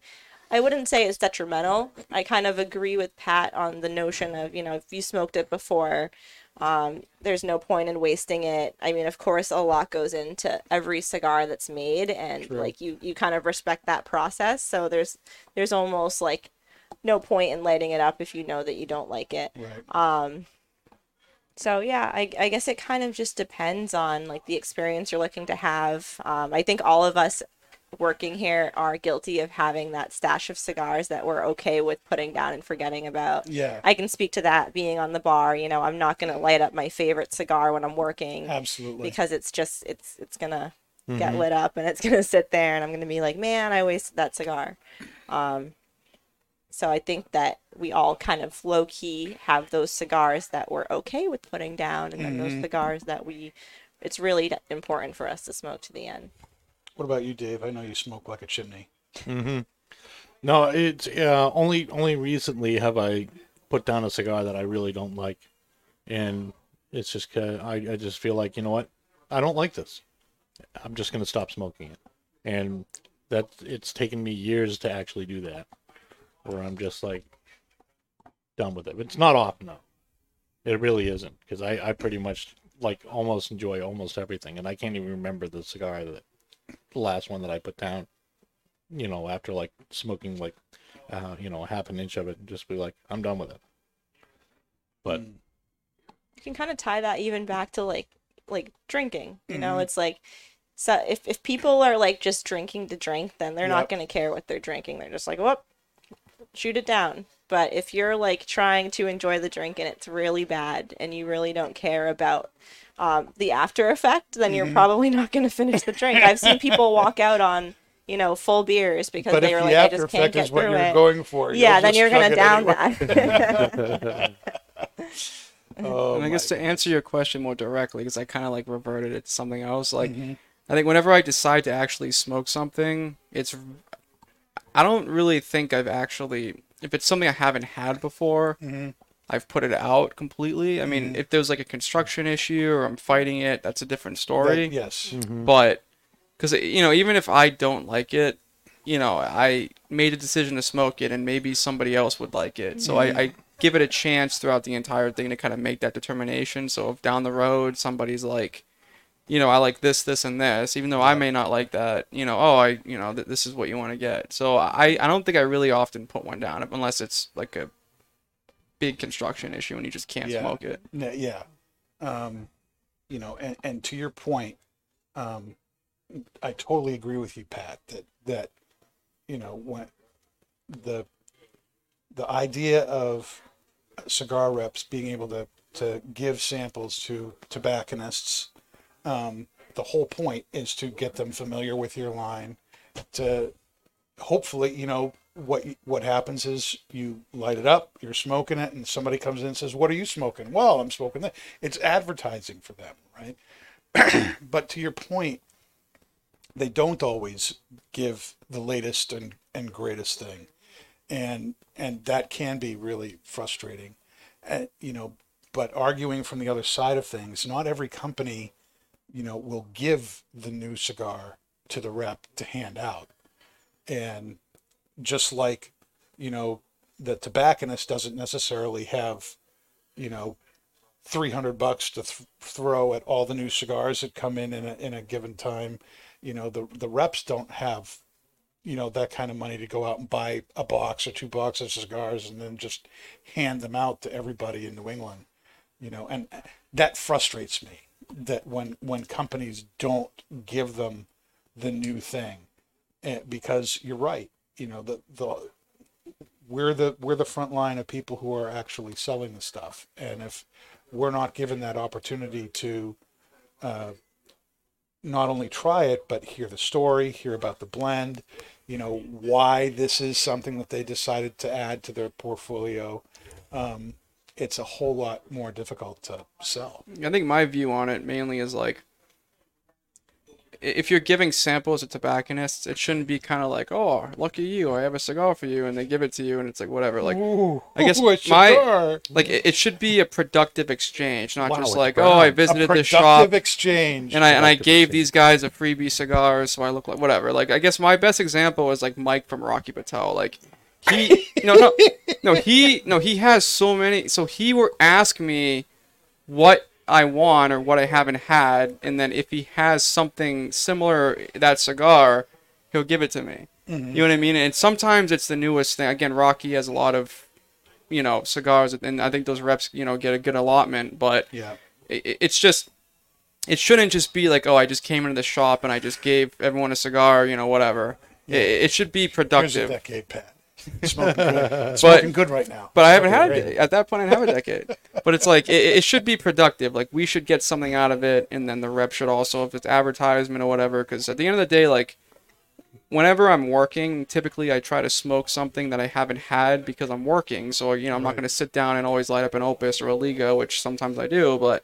I wouldn't say it's detrimental. I kind of agree with Pat on the notion of, you know, if you smoked it before, um, there's no point in wasting it. I mean, of course, a lot goes into every cigar that's made, and like you, you kind of respect that process. So there's, there's almost like no point in lighting it up if you know that you don't like it. Right. So yeah, I, I guess it kind of just depends on like the experience you're looking to have. Um, I think all of us working here are guilty of having that stash of cigars that we're okay with putting down and forgetting about. Yeah. I can speak to that being on the bar. You know, I'm not gonna light up my favorite cigar when I'm working Absolutely. because it's just it's it's gonna get lit up and it's gonna sit there and I'm gonna be like, man, I wasted that cigar. Um, so I think that we all kind of low key have those cigars that we're okay with putting down, and then those cigars that we, it's really important for us to smoke to the end. What about you, Dave? I know you smoke like a chimney. Mm-hmm. No, it's uh, only only recently have I put down a cigar that I really don't like, and it's just I I just feel like you know what I don't like this. I'm just gonna stop smoking it, and that it's taken me years to actually do that, where I'm just like done with it. It's not often though. It really isn't because I I pretty much like almost enjoy almost everything, and I can't even remember the cigar that the last one that I put down. You know, after like smoking like, uh, you know, half an inch of it, and just be like, I'm done with it. But you can kind of tie that even back to like like drinking you know Mhm. it's like so if, if people are like just drinking to drink then they're Yep. not going to care what they're drinking they're just like whoop shoot it down but if you're like trying to enjoy the drink and it's really bad and you really don't care about um, the after effect then Mm-hmm. you're probably not going to finish the drink i've seen people walk out on you know full beers because But they were the like i after just can't effect get is what through you're it going for, you'll yeah then you're going to down anyway. that Oh, and I guess my to answer your question more directly, because I kind of like reverted it to something else. Like, Mm-hmm. I think whenever I decide to actually smoke something, it's I don't really think I've actually if it's something I haven't had before, Mm-hmm. I've put it out completely. I mean, mm-hmm. if there's like a construction issue or I'm fighting it, that's a different story. That- yes. Mm-hmm. But because eh, you know, even if I don't like it, you know, I made a decision to smoke it, and maybe somebody else would like it. So I, mm-hmm. I give it a chance throughout the entire thing to kind of make that determination. So if down the road somebody's like, you know, I like this, this, and this, even though I may not like that, you know, oh, I, you know, th- this is what you want to get. So I, I don't think I really often put one down unless it's like a big construction issue and you just can't Yeah. smoke it. Yeah. Um, you know, and, and to your point, um, I totally agree with you, Pat, that, that, you know, when the, the idea of cigar reps being able to, to give samples to tobacconists, um, the whole point is to get them familiar with your line to hopefully, you know, what what happens is you light it up, you're smoking it, and somebody comes in and says, "What are you smoking?" Well, I'm smoking that. It's advertising for them, right? but to your point, they don't always give the latest and, and greatest thing, and and that can be really frustrating, uh, you know. But arguing from the other side of things, not every company, you know, will give the new cigar to the rep to hand out, and just like you know the tobacconist doesn't necessarily have you know 300 bucks to th- throw at all the new cigars that come in in a, in a given time. You know the the reps don't have you know that kind of money to go out and buy a box or two boxes of cigars and then just hand them out to everybody in New England you know and that frustrates me that when when companies don't give them the new thing eh, because you're right you know the the we're the we're the front line of people who are actually selling the stuff. And if we're not given that opportunity to uh, not only try it but hear the story hear about the blend you know why this is something that they decided to add to their portfolio um, it's a whole lot more difficult to sell. I think my view on it mainly is like if you're giving samples to tobacconists, it shouldn't be kind of like, "Oh, lucky you, I have a cigar for you," and they give it to you, and it's like whatever. Like, Ooh, I guess my- cigar. like it, it should be a productive exchange, not Wow, just like, brown. "Oh, I visited a this productive shop exchange and I and I gave exchange. these guys a freebie cigar, so I look like whatever." Like, I guess my best example is like Mike from Rocky Patel. Like, he no no no he no he has so many. So he will ask me what I want or what I haven't had, and then if he has something similar that cigar, he'll give it to me. Mm-hmm. You know what I mean? And sometimes it's the newest thing. Again, Rocky has a lot of, you know, cigars, and I think those reps, you know, get a good allotment. But yeah it, it's just, it shouldn't just be like, oh, I just came into the shop and I just gave everyone a cigar, you know, whatever. It, it should be here's a productive. decade smoking good smoking good right now But I haven't had at that point. I have a decade. but it's like it, it should be productive. Like we should get something out of it, and then the rep should also, if it's advertisement or whatever. Because at the end of the day, like whenever I'm working, typically I try to smoke something that I haven't had because I'm working. So you know I'm not going to sit down and always light up an Opus or a Liga, which sometimes I do. But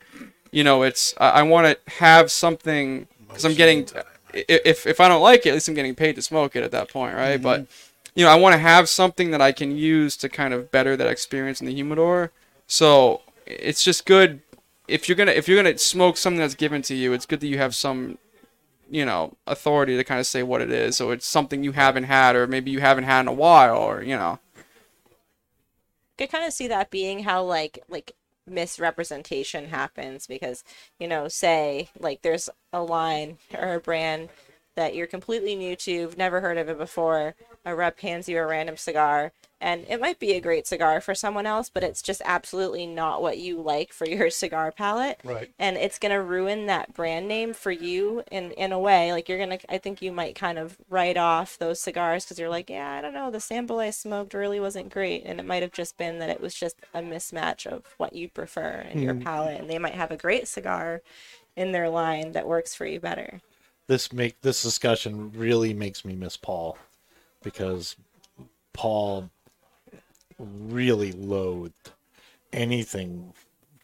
you know it's I, I want to have something because I'm getting of the time. i- if if I don't like it, at least I'm getting paid to smoke it at that point, right? Mm-hmm. But you know, I want to have something that I can use to kind of better that experience in the humidor. So it's just good if you're gonna if you're gonna smoke something that's given to you. It's good that you have some, you know, authority to kind of say what it is. So it's something you haven't had, or maybe you haven't had in a while, or you know. I could kind of see that being how like like misrepresentation happens because you know say like there's a line or a brand that you're completely new to you've never heard of it before a rep hands you a random cigar and it might be a great cigar for someone else but it's just absolutely not what you like for your cigar palette Right. and it's gonna ruin that brand name for you in in a way. Like you're gonna, I think you might kind of write off those cigars because you're like, yeah, I don't know, the sample I smoked really wasn't great, and it might have just been that it was just a mismatch of what you prefer in your hmm. palate, and they might have a great cigar in their line that works for you better. this make this discussion really makes me miss Paul because Paul really loathed anything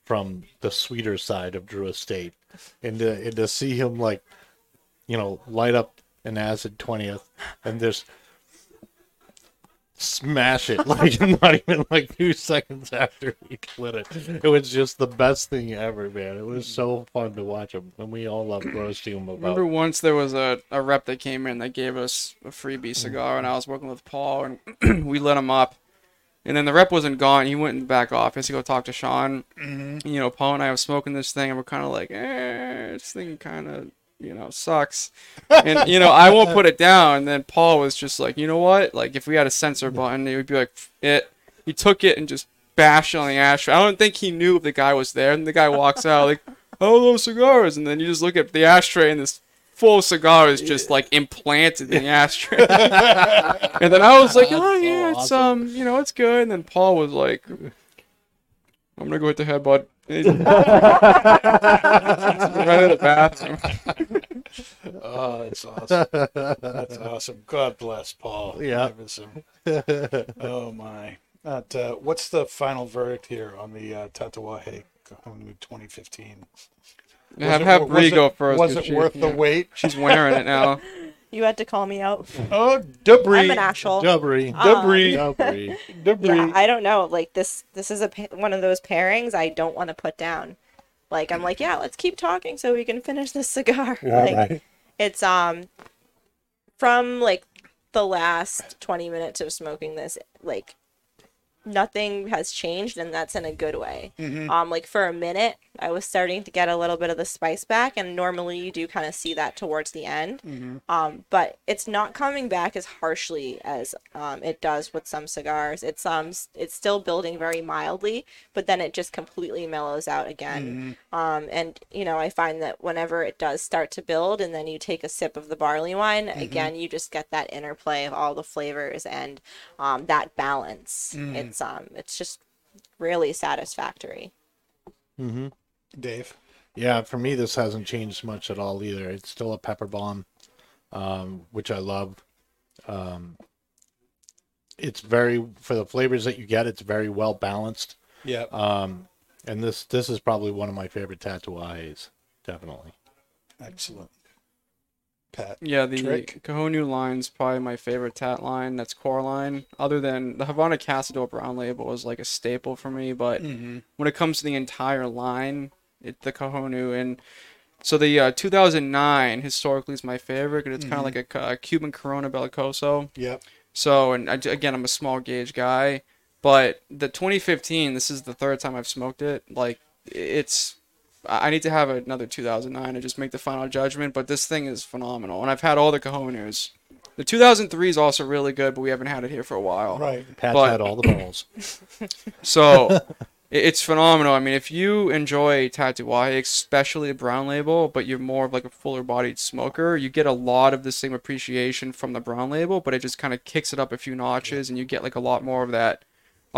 from the sweeter side of Drew Estate, and to, and to see him like, you know, light up an acid twentieth and just smash it like not even like two seconds after he lit it. It was just the best thing ever, man. It was so fun to watch him, and we all loved roasting him about. Remember once there was a, a rep that came in that gave us a freebie cigar, and I was working with Paul, and we lit him up. And then the rep wasn't gone. He went in the back office to go talk to Sean. You know, Paul and I were smoking this thing, and we're kind of like, eh, this thing kind of, you know, sucks. and, you know, I won't put it down. And then Paul was just like, you know what? Like, if we had a censor button, it would be like, it. He took it and just bashed it on the ashtray. I don't think he knew if the guy was there. And the guy walks out, like, oh, those cigars. And then you just look at the ashtray, and this full cigar is just like implanted in the ashtray. and then I was like, oh yeah, it's um, you know, it's good. And then Paul was like, I'm gonna go hit the head, bud. Right in the bathroom. Oh, that's awesome. That's awesome. God bless Paul. Yeah. Oh my. That, uh, what's the final verdict here on the uh, Tatuaje Cojonu 2015? Have it- have was Bree it- go first. Was 'cause it she- worth the yeah, wait? She's wearing it now. You had to call me out. Oh, debris. I'm an actual. Dubry. Debris. Dubry. debris. Yeah, I don't know. Like this, this is a one of those pairings I don't want to put down. Like I'm like, yeah, let's keep talking so we can finish this cigar. like, It's um from like the last 20 minutes of smoking this, like nothing has changed, and that's in a good way. Um, like for a minute, I was starting to get a little bit of the spice back, and normally you do kind of see that towards the end. Um, but it's not coming back as harshly as um, it does with some cigars. It's um, it's still building very mildly, but then it just completely mellows out again. Um, and you know, I find that whenever it does start to build, and then you take a sip of the barley wine, again, you just get that interplay of all the flavors and um, that balance. It's um, it's just really satisfactory. Mm-hmm. Dave. Yeah, for me, this hasn't changed much at all either. It's still a pepper bomb, um, which I love. Um, it's very for the flavors that you get. It's very well balanced, Yeah. um, and this this is probably one of my favorite tatuajes. Definitely. Excellent. Pat. Yeah, the Trick. Cojonu line's probably my favorite tat line. That's core line. Other than the Havana Cazador brown label is like a staple for me, but Mm-hmm. when it comes to the entire line, it's the Cojonu and so the uh, 2009 historically is my favorite. 'cause It's kind of like a, a Cuban Corona Bellicoso. Yep. So, and I, again, I'm a small gauge guy, but the 2015, this is the third time I've smoked it. Like, it's, I I need to have another 2009 to just make the final judgment, but this thing is phenomenal. And I've had all the Cajones. The 2003 is also really good, but we haven't had it here for a while. Right. Pat's But- had all the balls. So it's phenomenal. I mean, if you enjoy Tatuaje, especially a brown label, but you're more of like a fuller bodied smoker, you get a lot of the same appreciation from the brown label, but it just kind of kicks it up a few notches and you get like a lot more of that.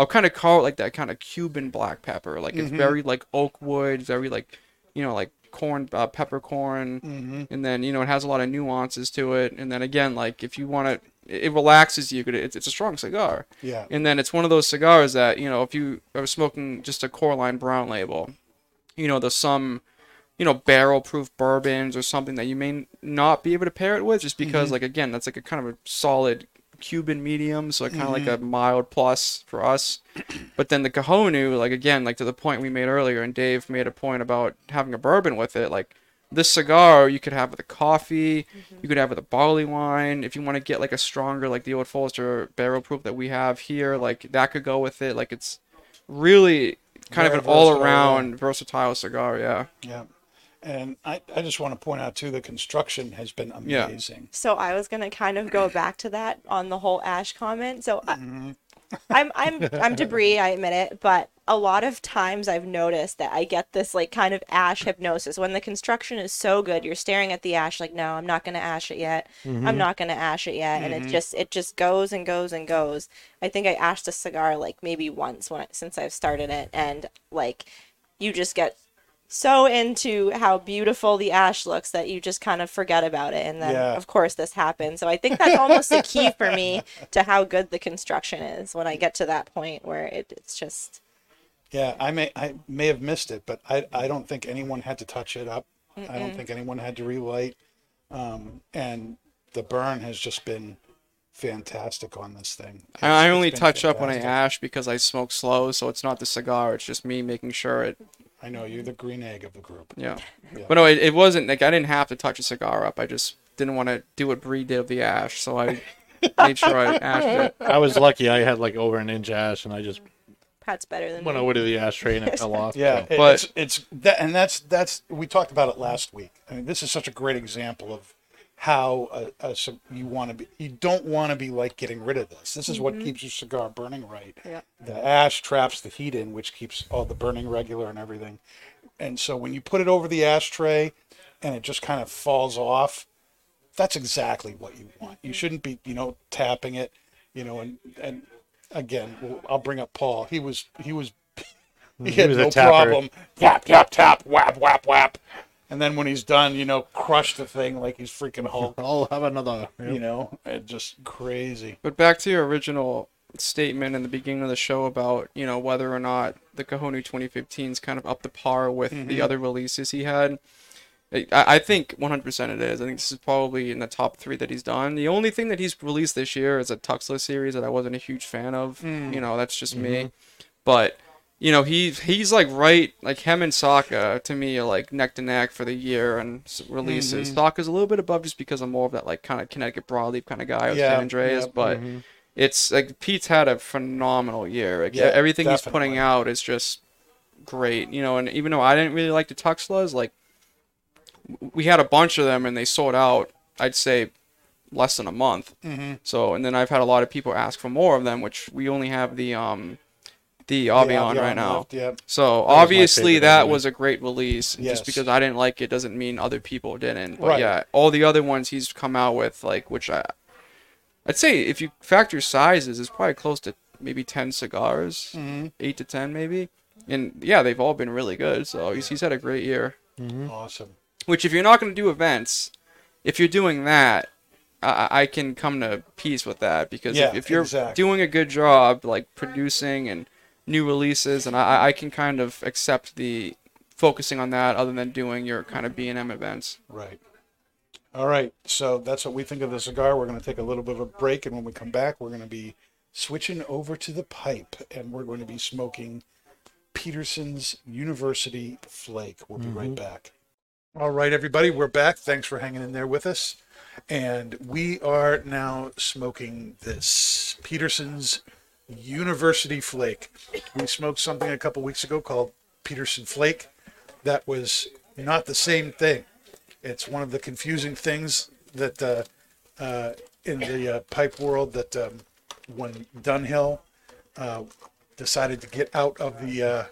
I'll kind of call it like that kind of Cuban black pepper. Like it's very like oak wood, very like, you know, like corn, uh, peppercorn. Mm-hmm. And then, you know, it has a lot of nuances to it. And then again, like if you want to, it it relaxes you. It's, it's a strong cigar. Yeah. And then it's one of those cigars that, you know, if you are smoking just a core line brown label, you know, there's some, you know, barrel proof bourbons or something that you may not be able to pair it with just because, like, again, that's like a kind of a solid Cuban medium. So kind of like a mm-hmm. mild plus for us. But then the Cojonu, like, again, like to the point we made earlier, and Dave made a point about having a bourbon with it, like, this cigar you could have with a coffee, mm-hmm. you could have with a barley wine. If you want to get like a stronger, like the old Forester barrel proof that we have here, like that could go with it. Like it's really kind Very of an all around versatile cigar. Yeah. Yeah. And I, I just want to point out too the construction has been Yeah. amazing. So I was gonna kind of go back to that on the whole ash comment. So I, Mm-hmm. I'm I'm I'm debris, I admit it, but a lot of times I've noticed that I get this like kind of ash hypnosis when the construction is so good. You're staring at the ash like, no, I'm not gonna ash it yet. I'm not gonna ash it yet, and it just it just goes and goes and goes. I think I ashed a cigar like maybe once when I, since I've started it, and like you just get so into how beautiful the ash looks that you just kind of forget about it and then Yeah. of course this happens so i think that's almost the key for me to how good the construction is when i get to that point where it, it's just Yeah, I may I may have missed it, but I, I don't think anyone had to touch it up. I don't think anyone had to relight. Um, and the burn has just been fantastic on this thing. I, I only it's been touch up when I ash because I smoke slow, so it's not the cigar. It's just me making sure it. I know you're the green egg of the group. Yeah. Yeah. But no, it, it wasn't like I didn't have to touch a cigar up. I just didn't want to do what Bree did of the ash, so I made sure I ashed it. I was lucky. I had like over an inch ash, and I just pat's better than went me. over to the ashtray and it fell off. Yeah, so. it- But- it's it's that, and that's that's we talked about it last week. I mean, this is such a great example of how a, a, c- you want to be. You don't want to be like getting rid of this. This is what mm-hmm. keeps your cigar burning right. Yeah. The ash traps the heat in, which keeps all the burning regular and everything. And so when you put it over the ashtray, and it just kind of falls off, that's exactly what you want. You mm-hmm. shouldn't be, you know, tapping it, you know, and and again, I'll bring up Paul. He was he was he had was a no tapper. problem. Tap tap tap, whap whap whap, and then when he's done, you know, crush the thing like he's freaking Hulk. I'll have another. You know, it just crazy. But back to your original statement in the beginning of the show about you know whether or not the Cojonu 2015 is kind of up to par with the mm-hmm. other releases he had. I, I think 100% it is. I think this is probably in the top three that he's done. The only thing that he's released this year is a Tuxla series that I wasn't a huge fan of. Mm. You know, that's just me. Mm-hmm. But you know, he's he's like right like him and Saka to me are like neck to neck for the year and releases. Saka's a little bit above just because I'm more of that like kind of Connecticut broadleaf kind of guy with Yeah, San Andrés, yeah, but it's like Pete's had a phenomenal year. Like, Yeah, everything he's putting out is just great. You know, and even though I didn't really like the Tuxlas, like we had a bunch of them and they sold out. I'd say less than a month. Mm-hmm. So, and then I've had a lot of people ask for more of them, which we only have the um the Avion Yeah, right now. left, Yeah, So my obviously favorite that anyway. was a great release. Yes. Just because I didn't like it doesn't mean other people didn't. But Right. yeah, all the other ones he's come out with, like which I, I'd say if you factor sizes, it's probably close to maybe ten cigars, Mm-hmm. eight to ten maybe. And yeah, they've all been really good. So he's he's had a great year. awesome. Which if you're not going to do events, if you're doing that. I, I can come to peace with that because Yeah, if, if you're exactly. doing a good job, like producing and new releases, and I, I can kind of accept the focusing on that other than doing your kind of B and M events. Right. All right. So that's what we think of the cigar. We're going to take a little bit of a break, and when we come back, we're going to be switching over to the pipe, and we're going to be smoking Peterson's University Flake. We'll be right mm-hmm. back. All right, everybody, we're back. Thanks for hanging in there with us. And we are now smoking this Peterson's University Flake. We smoked something a couple weeks ago called Peterson Flake. That was not the same thing. It's one of the confusing things that uh, uh, in the uh, pipe world that um, when Dunhill uh, decided to get out of the uh,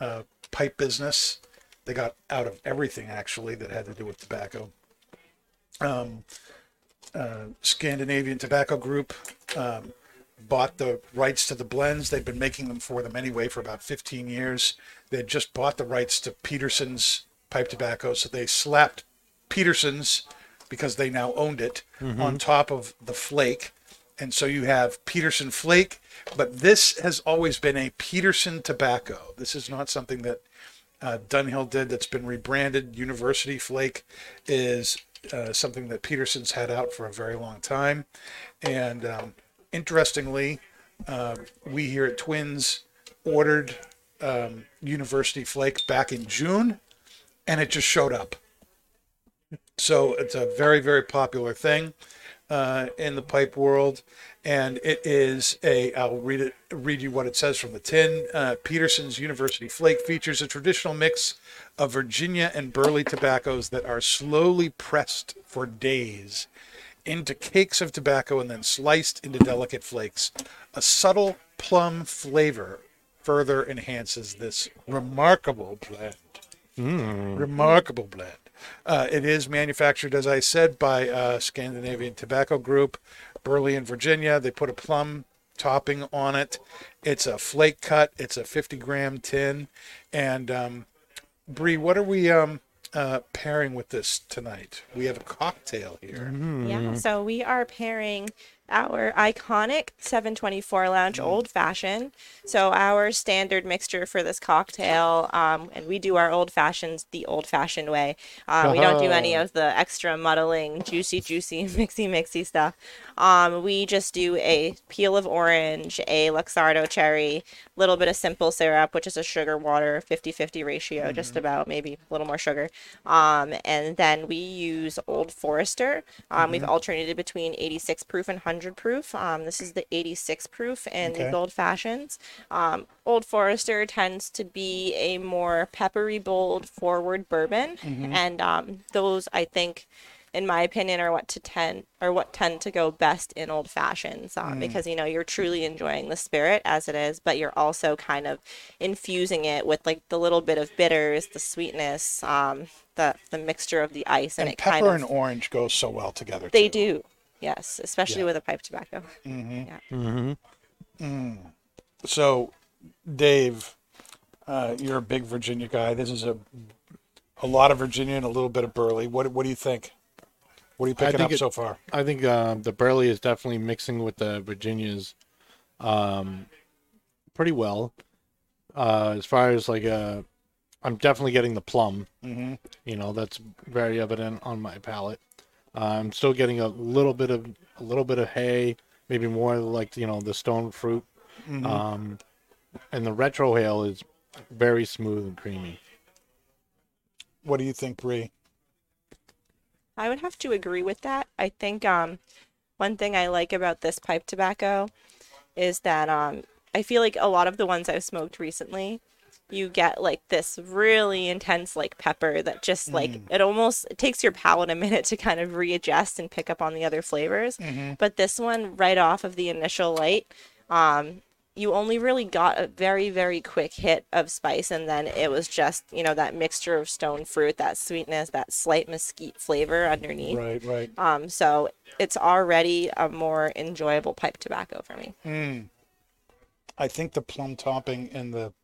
uh, pipe business, they got out of everything actually that had to do with tobacco. Um, Scandinavian Tobacco Group um, bought the rights to the blends. They'd been making them for them anyway for about 15 years. They'd just bought the rights to Peterson's pipe tobacco, so they slapped Peterson's because they now owned it on top of the flake. And so you have Peterson Flake, but this has always been a Peterson tobacco. This is not something that uh, Dunhill did that's been rebranded. University Flake is uh, something that Peterson's had out for a very long time. And um, interestingly, uh, we here at Twins ordered um, University Flake back in June, and it just showed up. So it's a very, very popular thing. uh, in the pipe world, and it is a. I'll read it. Read you what it says from the tin. Uh, Peterson's University Flake features a traditional mix of Virginia and Burley tobaccos that are slowly pressed for days into cakes of tobacco and then sliced into delicate flakes. A subtle plum flavor further enhances this remarkable blend. Remarkable blend. Uh, it is manufactured, as I said, by uh, Scandinavian Tobacco Group, Burley in Virginia. They put a plum topping on it. It's a flake cut. It's a 50 gram tin. And um, Bree, what are we um, uh, pairing with this tonight? We have a cocktail here. Yeah. So we are pairing our iconic 724 Lounge Old Fashioned. So our standard mixture for this cocktail, um, and we do our old fashions the old fashioned way. Uh, we don't do any of the extra muddling, juicy, juicy, mixy, mixy stuff. Um, we just do a peel of orange, a Luxardo cherry, little bit of simple syrup, which is a sugar water 50 50 ratio, just about maybe a little more sugar. Um, and then we use Old Forester. Um, We've alternated between 86 proof and 100 proof. Um, this is the 86 proof in Okay. the old fashions. Um, Old Forester tends to be a more peppery, bold, forward bourbon, and um, those I think, in my opinion, are what to tend or what tend to go best in old fashions um, because you know you're truly enjoying the spirit as it is, but you're also kind of infusing it with like the little bit of bitters, the sweetness, um, the the mixture of the ice, and, And it pepper kind of and orange go so well together. they too. do. Yes, especially Yeah. with a pipe tobacco. Yeah. So, Dave, uh, you're a big Virginia guy. This is a a lot of Virginia and a little bit of Burley. What what do you think? What are you picking think up it- so far? I think uh, the Burley is definitely mixing with the Virginias um, pretty well. Uh, as far as like uh, I'm definitely getting the plum. Mm-hmm. You know, that's very evident on my palate. Uh, I'm still getting a little bit of a little bit of hay, maybe more like you know the stone fruit. Mm-hmm. Um, and the retrohale is very smooth and creamy. What do you think, Bree? I would have to agree with that. I think um, one thing I like about this pipe tobacco is that um, I feel like a lot of the ones I've smoked recently, you get like this really intense like pepper that just like it almost it takes your palate a minute to kind of readjust and pick up on the other flavors. But this one, right off of the initial light, um, you only really got a very very quick hit of spice and then it was just you know that mixture of stone fruit that sweetness that slight mesquite flavor underneath Right, right. um so it's already a more enjoyable pipe tobacco for me I think the plum topping and the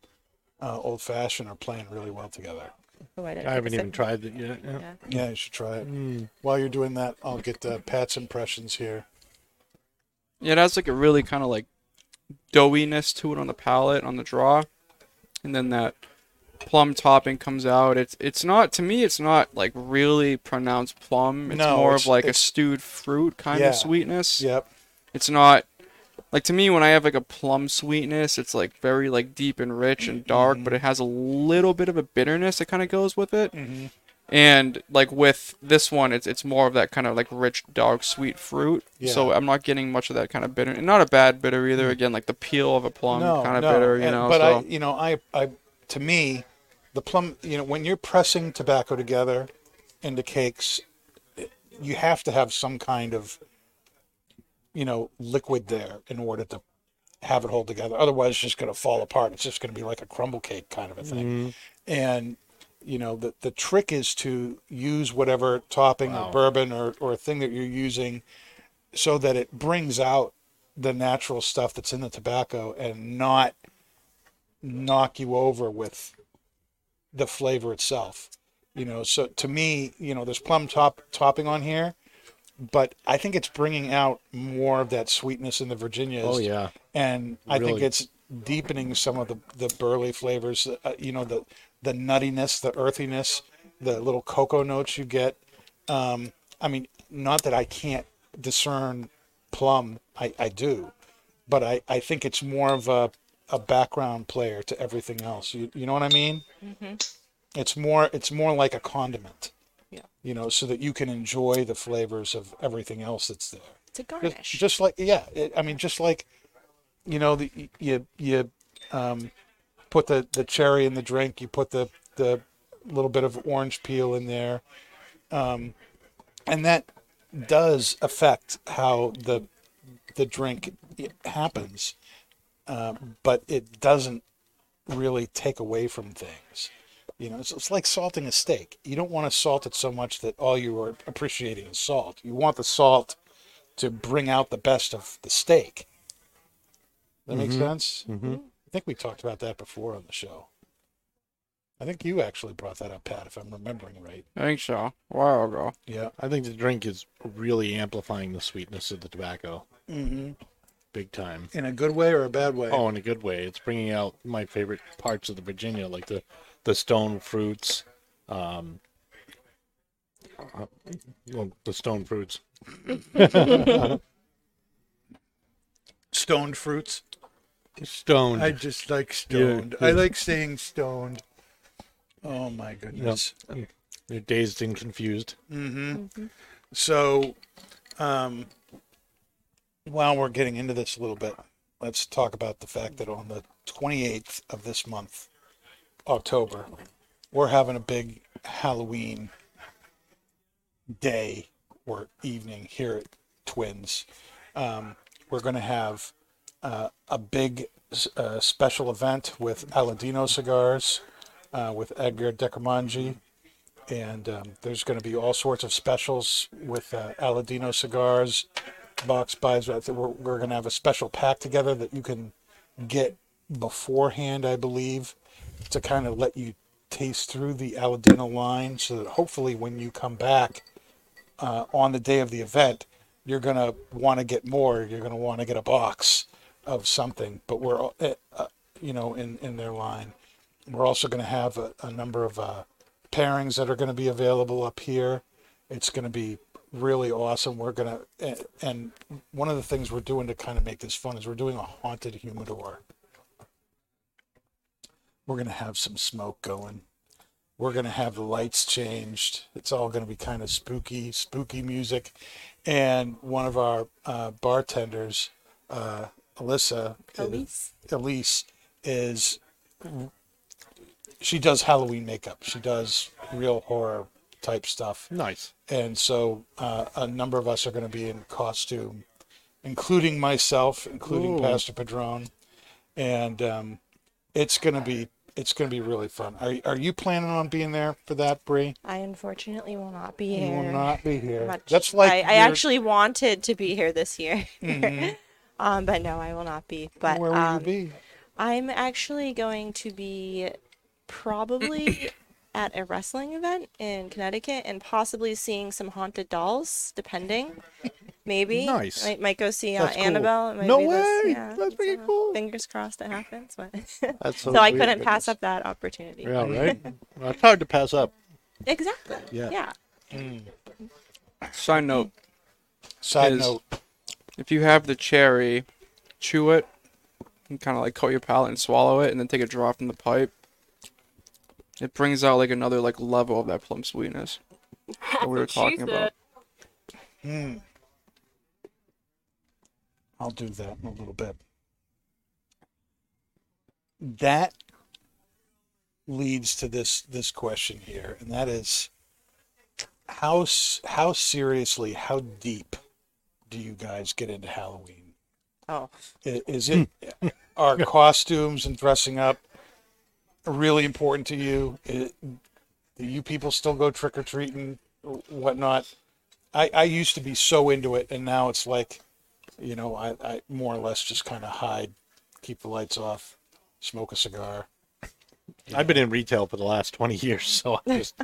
uh, old fashioned are playing really well together. Oh, I, I haven't even sip. tried it yet. Yeah. Yeah. Yeah, you should try it. While you're doing that, I'll get uh, Pat's impressions here. Yeah, that's like a really kind of like doughiness to it on the palate, on the draw, and then that plum topping comes out. It's it's not to me. It's not like really pronounced plum. It's No, more it's- of like a stewed fruit kind Yeah. of sweetness. Yep. It's not like to me when I have like a plum sweetness. It's like very like deep and rich and dark, Mm-hmm. but it has a little bit of a bitterness that kind of goes with it. Mm-hmm. And like with this one, it's it's more of that kind of like rich, dark, sweet fruit. So I'm not getting much of that kind of bitter, and not a bad bitter either. Mm. Again, like the peel of a plum, no, kind of no. bitter, you and- know. But so I, you know, I, I, to me, the plum, you know, when you're pressing tobacco together into cakes, you have to have some kind of, you know, liquid there in order to have it hold together. Otherwise, it's just going to fall apart. It's just going to be like a crumble cake kind of a thing. Mm-hmm. And you know, the the trick is to use whatever topping or bourbon or or thing that you're using, so that it brings out the natural stuff that's in the tobacco and not knock you over with the flavor itself. You know, so to me, you know, there's plum top topping on here, but I think it's bringing out more of that sweetness in the Virginias. Oh yeah. and I think it's deepening some of the the burley flavors. Uh, you know, the the nuttiness, the earthiness, the little cocoa notes you get. Um, I mean, not that I can't discern plum, I, I do, but I, I think it's more of a, a background player to everything else. You, you know what I mean? It's more it's more like a condiment. Yeah. you know, so that you can enjoy the flavors of everything else that's there. It's a Just, garnish. just like yeah, it, I mean, just like you know, the you you um, put the the cherry in the drink, you put the the little bit of orange peel in there, um, and that does affect how the the drink happens, um, but it doesn't really take away from things. You know, it's, it's like salting a steak. You don't want to salt it so much that all you are appreciating is salt. You want the salt to bring out the best of the steak. That makes sense. Mm-hmm. I think we talked about that before on the show. I think you actually brought that up, Pat, if I'm remembering right. I think so. A while ago. Yeah. I think the drink is really amplifying the sweetness of the tobacco, Mm-hmm. big time. In a good way or a bad way? Oh, in a good way. It's bringing out my favorite parts of the Virginia, like the the stone fruits, um, uh, well, the stone fruits. stone fruits. Stoned. I just like stoned. Yeah, I like staying stoned. Oh my goodness. They're dazed and confused. Mm-hmm. So, um, while we're getting into this a little bit, let's talk about the fact that on the 28th of this month, October, we're having a big Halloween day or evening here at Twins. Um, we're going to have uh, a big uh, special event with Aladino cigars, uh, with Edgar Decamangi, and um, there's going to be all sorts of specials with uh, Aladino cigars, box buys. We're, we're going to have a special pack together that you can get beforehand, I believe, to kind of let you taste through the Aladino line, so that hopefully when you come back uh, on the day of the event, you're going to want to get more. You're going to want to get a box of something. But we're, uh, uh, you know, in in their line. We're also going to have a, a number of uh, pairings that are going to be available up here. It's going to be really awesome. We're going to, and one of the things we're doing to kind of make this fun is we're doing a haunted humidor. We're going to have some smoke going. We're going to have the lights changed. It's all going to be kind of spooky, spooky music. And one of our uh, bartenders, uh, Alyssa, Elise? Elise, is she does Halloween makeup. She does real horror type stuff. Nice. And so uh, a number of us are going to be in costume, including myself, including Ooh. Pastor Padron, and um, it's going to be it's going to be really fun. Are are you planning on being there for that, Bree? I unfortunately will not be You here. will not be here. Much- That's like I, I actually wanted to be here this year. Mhm. um, but no, I will not be. But Where will um, you be? I'm actually going to be probably at a wrestling event in Connecticut and possibly seeing some haunted dolls, depending. Maybe. Nice. Might, might go see uh, That's cool. Annabelle. It might No be this- way! yeah, That's pretty so cool. Fingers crossed it happens. But That's so, so, I couldn't pass up that opportunity. Yeah, right. Well, it's hard to pass up. Exactly. Yeah. Yeah. Side note: Side is- note. If you have the cherry, chew it, and kind of like coat your palate and swallow it, and then take a draw from the pipe. It brings out like another like level of that plum sweetness that we were talking about. Hmm. I'll do that in a little bit. That leads to this this question here, and that is how how seriously, how deep do you guys get into Halloween? Oh. I- Is hmm. it are costumes and dressing up really important to you? I- do you people still go trick or treating, whatnot? I, I used to be so into it, and now it's like, you know, I, I more or less just kind of hide, keep the lights off, smoke a cigar. I've been in retail for the last 20 years, so I just,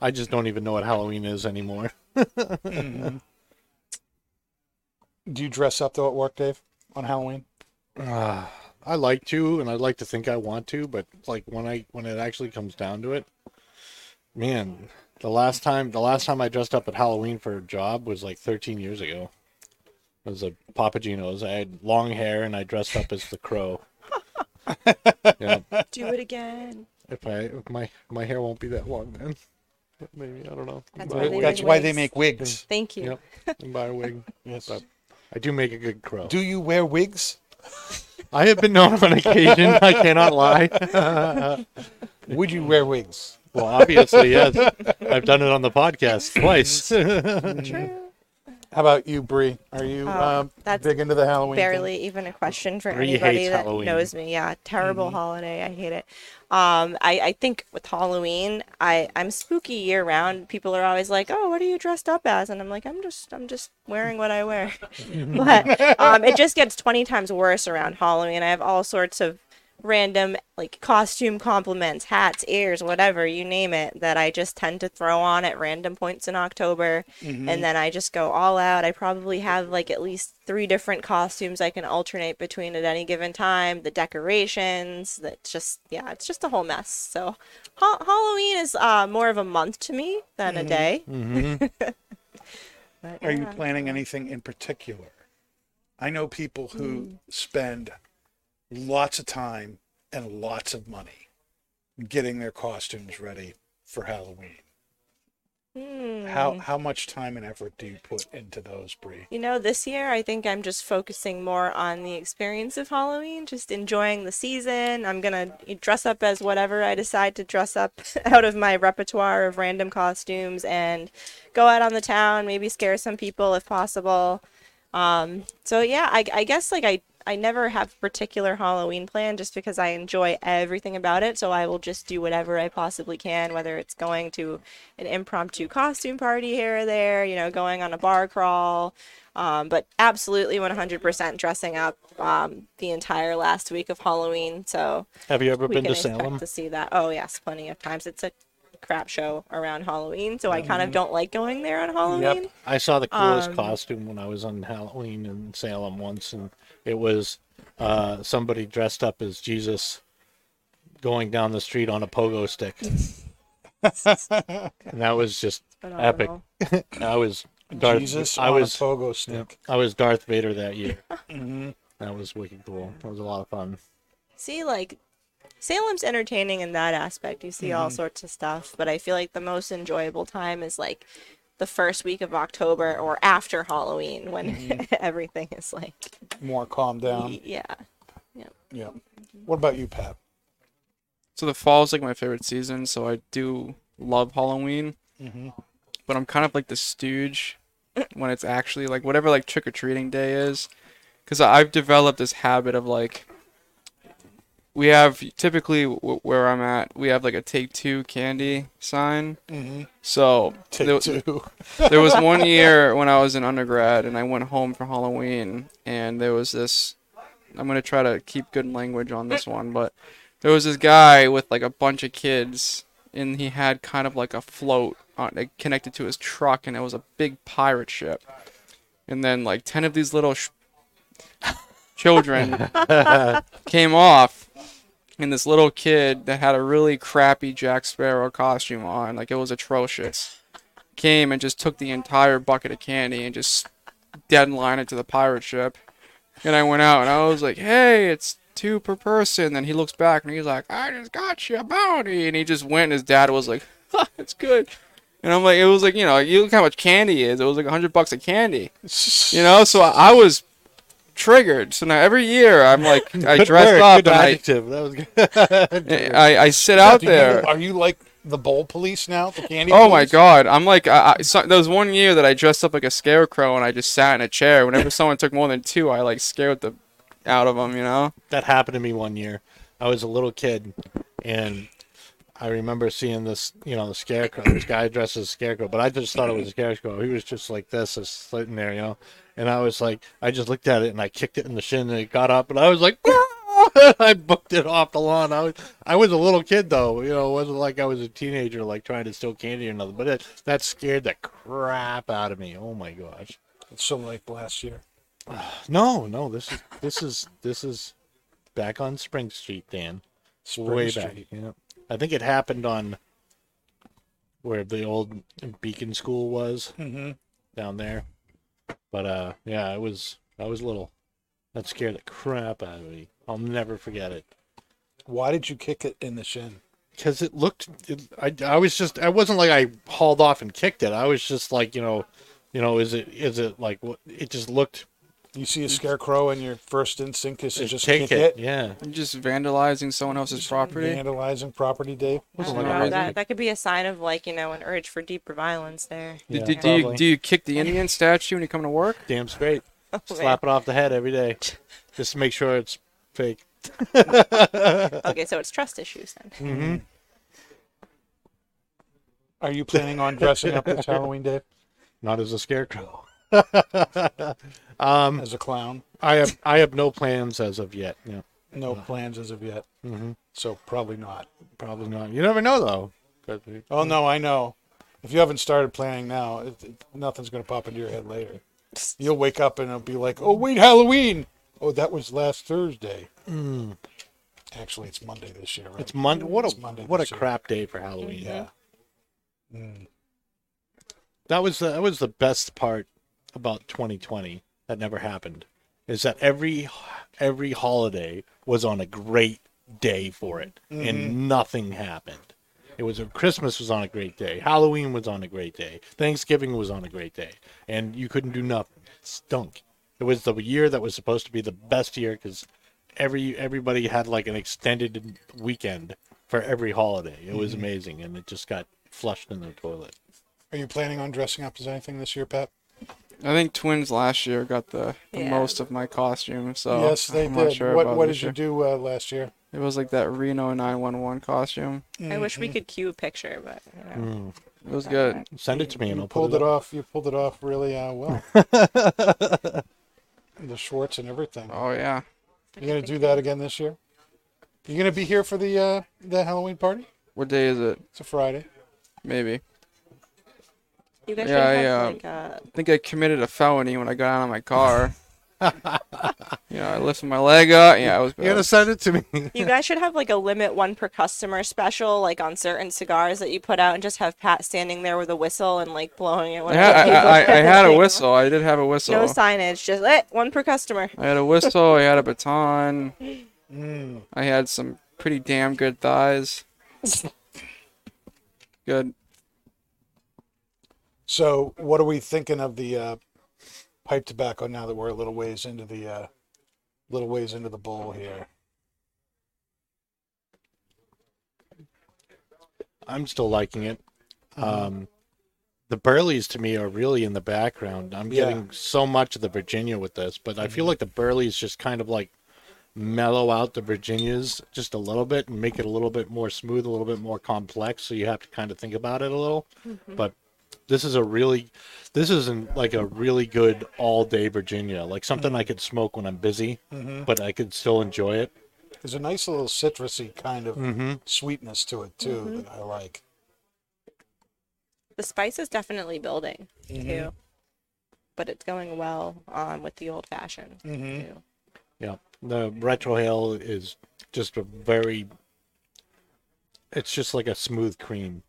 I just don't even know what Halloween is anymore. Mm-hmm. Do you dress up though at work, Dave, on Halloween? Uh, I like to, and I'd like to think I want to, but like when I when it actually comes down to it, man, the last time the last time I dressed up at Halloween for a job was like 13 years ago. It was a Papa Gino's. I had long hair and I dressed up as the crow. yeah, Do it again. if I if my my hair won't be that long then. Maybe I don't know. That's why they. That's make why they wigs. make wigs. Thank you. Yep. buy a wig. Yes. But I do make a good crow. Do you wear wigs? I have been known on occasion. I cannot lie. Would you wear wigs? well, obviously, yes. I've done it on the podcast twice. How about you, Bree? Are you Oh, um, that's big into the Halloween? thing? barely even a question for Bree anybody that Halloween. knows me. Yeah, terrible holiday. I hate it. Um, I, I think with Halloween, I I'm spooky year round. People are always like, "Oh, what are you dressed up as?" And I'm like, "I'm just I'm just wearing what I wear." but um, it just gets 20 times worse around Halloween. I have all sorts of random like costume compliments, hats, ears, whatever you name it, that I just tend to throw on at random points in October, mm-hmm. and then I just go all out. I probably have like at least three different costumes I can alternate between at any given time. The decorations, that just yeah, it's just a whole mess. So ha- Halloween is uh, more of a month to me than a mm-hmm. day. Mm-hmm. But, Are you planning anything in particular? I know people who hmm. spend lots of time and lots of money getting their costumes ready for Halloween. Hmm. How how much time and effort do you put into those, Bree? You know, this year I think I'm just focusing more on the experience of Halloween, just enjoying the season. I'm gonna dress up as whatever I decide to dress up out of my repertoire of random costumes and go out on the town, maybe scare some people if possible. Um, so yeah, I, I guess like I I never have a particular Halloween plan just because I enjoy everything about it. So I will just do whatever I possibly can, whether it's going to an impromptu costume party here or there, you know, going on a bar crawl. Um, but absolutely 100% dressing up um, the entire last week of Halloween. So Have you ever been to Salem? to see that. Oh yes, plenty of times. It's a crap show around Halloween, so I kind of don't like going there on Halloween. Yep. I saw the coolest Um, costume when I was on Halloween in Salem once, and it was uh, somebody dressed up as Jesus going down the street on a pogo stick. and that was just epic. Phenomenal. I was Darth. Jesus I on was a pogo stick. I was Darth Vader that year. Mm-hmm. That was wicked cool. That was a lot of fun. See, like Salem's entertaining in that aspect. You see all sorts of stuff, but I feel like the most enjoyable time is like the first week of October or after Halloween when everything is like More calm down. yeah. Yeah. What about you, Pat? So the fall is like my favorite season, so I do love Halloween. Mm-hmm. But I'm kind of like the stooge when it's actually like whatever like trick or treating day is, because I've developed this habit of like we have typically w- where I'm at we have like a take two candy sign. Mm-hmm. So Take there- two. there was one year when I was in undergrad and I went home for Halloween and there was this I'm gonna try to keep good language on this one, but there was this guy with like a bunch of kids and he had kind of like a float on, like, connected to his truck and it was a big pirate ship. And then like 10 of these little sh- children came off and this little kid that had a really crappy Jack Sparrow costume on, like it was atrocious came and just took the entire bucket of candy and just deadlined it to the pirate ship. And I went out and I was like, hey, it's two per person. Then he looks back and he's like, I just got you a bounty. And he just went and his dad was like, it's good. And I'm like, it was like, you know, you look how much candy is. It was like a hundred bucks of candy. You know, so I was triggered. So now every year I'm like, I dress word, up good and I. That was good. I, I sit out Do you- there. are you like the bowl police now? The candy Oh my god! I'm like, I, I, so, there was one year that I dressed up like a scarecrow and I just sat in a chair. Whenever someone took more than two, I like scared the out of them. You know? that happened to me one year. I was a little kid, and I remember seeing this, you know, the scarecrow. This guy dressed as a scarecrow, but I just thought it was a scarecrow. He was just like this, just sitting there, you know. And I was like, I just looked at it and I kicked it in the shin, and it got up, and I was like, I booked it off the lawn. I was, I was a little kid though, you know. It wasn't like I was a teenager, like trying to steal candy or nothing. But it, that scared the crap out of me. Oh my gosh. It's So like last year. No, no, this is this is this is back on Spring Street, Dan. Spring Way Street. back. Yeah. I think it happened on where the old Beacon School was Mm-hmm. down there. But uh yeah, it was I was little. That scared the crap out of me. I'll never forget it. Why did you kick it in the shin? because it looked. It, I I was just I wasn't like I hauled off and kicked it. I was just like you know, you know, is it is it like what? It just looked. You see a scarecrow, and your first instinct is to just take kick it. it. Yeah. You're just vandalizing someone else's property. Vandalizing property, Dave. I don't know, that, that could be a sign of like you know an urge for deeper violence there. Do, Yeah, do, do you probably. do you kick the Indian statue when you come to work? Damn straight. Oh, man. Slap it off the head every day, just to make sure it's fake. Okay, so it's trust issues then. Mm-hmm. Are you planning on dressing up this Halloween, Dave, Not as a scarecrow. um, as a clown? I have I have no plans as of yet. Yeah, No plans as of yet. hmm So probably not. probably not. You never know though. we- Oh no, I know. If you haven't started planning now, it, it- nothing's going to pop into your head later. You'll wake up and it'll be like, "Oh wait, Halloween! Oh, that was last Thursday." Actually, it's Monday this year, right? It's Monday. What a Monday what a year. crap day for Halloween. Yeah. That was the, that was the best part about 2020 that never happened. Is that every every holiday was on a great day for it, and mm-hmm. nothing happened. It was Christmas was on a great day, Halloween was on a great day, Thanksgiving was on a great day, and you couldn't do nothing. It stunk. It was the year that was supposed to be the best year because every everybody had like an extended weekend for every holiday. It was mm-hmm. amazing, and it just got flushed in the toilet. Are you planning on dressing up as anything this year, Pat? I think twins last year got the, the Yeah. most of my costume, so yes, they I'm did. sure what what did you year. do uh, last year? It was like that Reno 911 costume. I wish we could cue a picture, but you know. It was good. Send it to me, and You I'll pulled put it it off. You pulled it off really uh, well. the shorts and everything. Oh yeah. You gonna do that again this year? You gonna be here for the uh, the Halloween party? What day is it? It's a Friday. Maybe. You guys Yeah, should I, uh, like uh, I think I committed a felony when I got out of my car. you know, I lifted my leg up. Yeah, I was. You gotta send it to me. you guys should have like a limit one per customer special, like on certain cigars that you put out, and just have Pat standing there with a whistle and like blowing it. I, When had, I, I, I had a whistle. I did have a whistle. No signage, just eh, one per customer. I had a whistle. I had a baton. Mm. I had some pretty damn good thighs. Good. So, what are we thinking of the uh, pipe tobacco now that we're a little ways into the uh, little ways into the bowl here? I'm still liking it. Um, the Burleys to me are really in the background. I'm Yeah. getting so much of the Virginia with this, but I feel like the Burleys just kind of like mellow out the Virginias just a little bit and make it a little bit more smooth, a little bit more complex. So you have to kind of think about it a little. But this is a really, this isn't like a really good all day Virginia, like something I could smoke when I'm busy, but I could still enjoy it. There's a nice little citrusy kind of Mm-hmm. sweetness to it too that I like. The spice is definitely building Mm-hmm. too, but it's going well um, with the old fashioned Mm-hmm. too. Yeah, the retrohale is just a very. It's just like a smooth cream.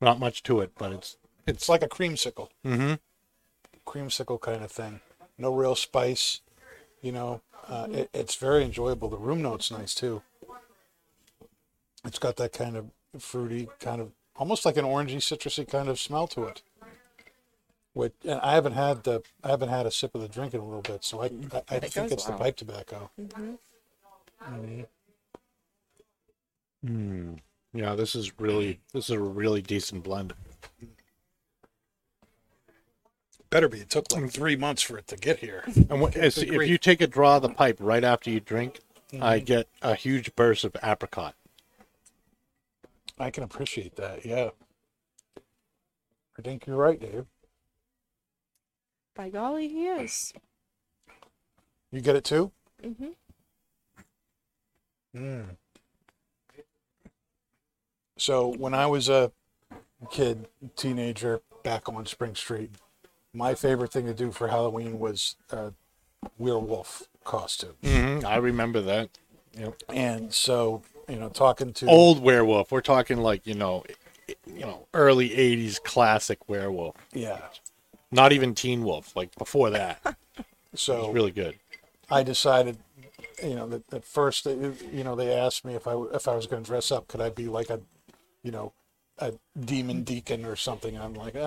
Mm-hmm. Not much to it, but it's It's like a creamsicle, mm-hmm. creamsicle kind of thing. No real spice, you know. Uh, it, it's very enjoyable. The room note's nice too. It's got that kind of fruity, kind of almost like an orangey, citrusy kind of smell to it. Which and I haven't had the I haven't had a sip of the drink in a little bit, so I I, I It think goes it's the well. pipe tobacco. Mm. Yeah, this is really this is a really decent blend. Better be. It took like three months for it to get here. And what, as, if you take a draw of the pipe right after you drink, I get a huge burst of apricot. I can appreciate that. Yeah. I think you're right, Dave. By golly, he is. You get it too? hmm Mm. So when I was a kid, teenager, back on Spring Street, my favorite thing to do for Halloween was a werewolf costume. Mm-hmm. I remember that. Yep. And so, you know, talking to Old werewolf. We're talking like you know, you know, early '80s classic werewolf. yeah. Not even Teen Wolf. Like before that, So really good. I decided you know, that at first, you know, they asked me if I if I was going to dress up, could I be like a, you know, a demon deacon or something? I'm like, ah,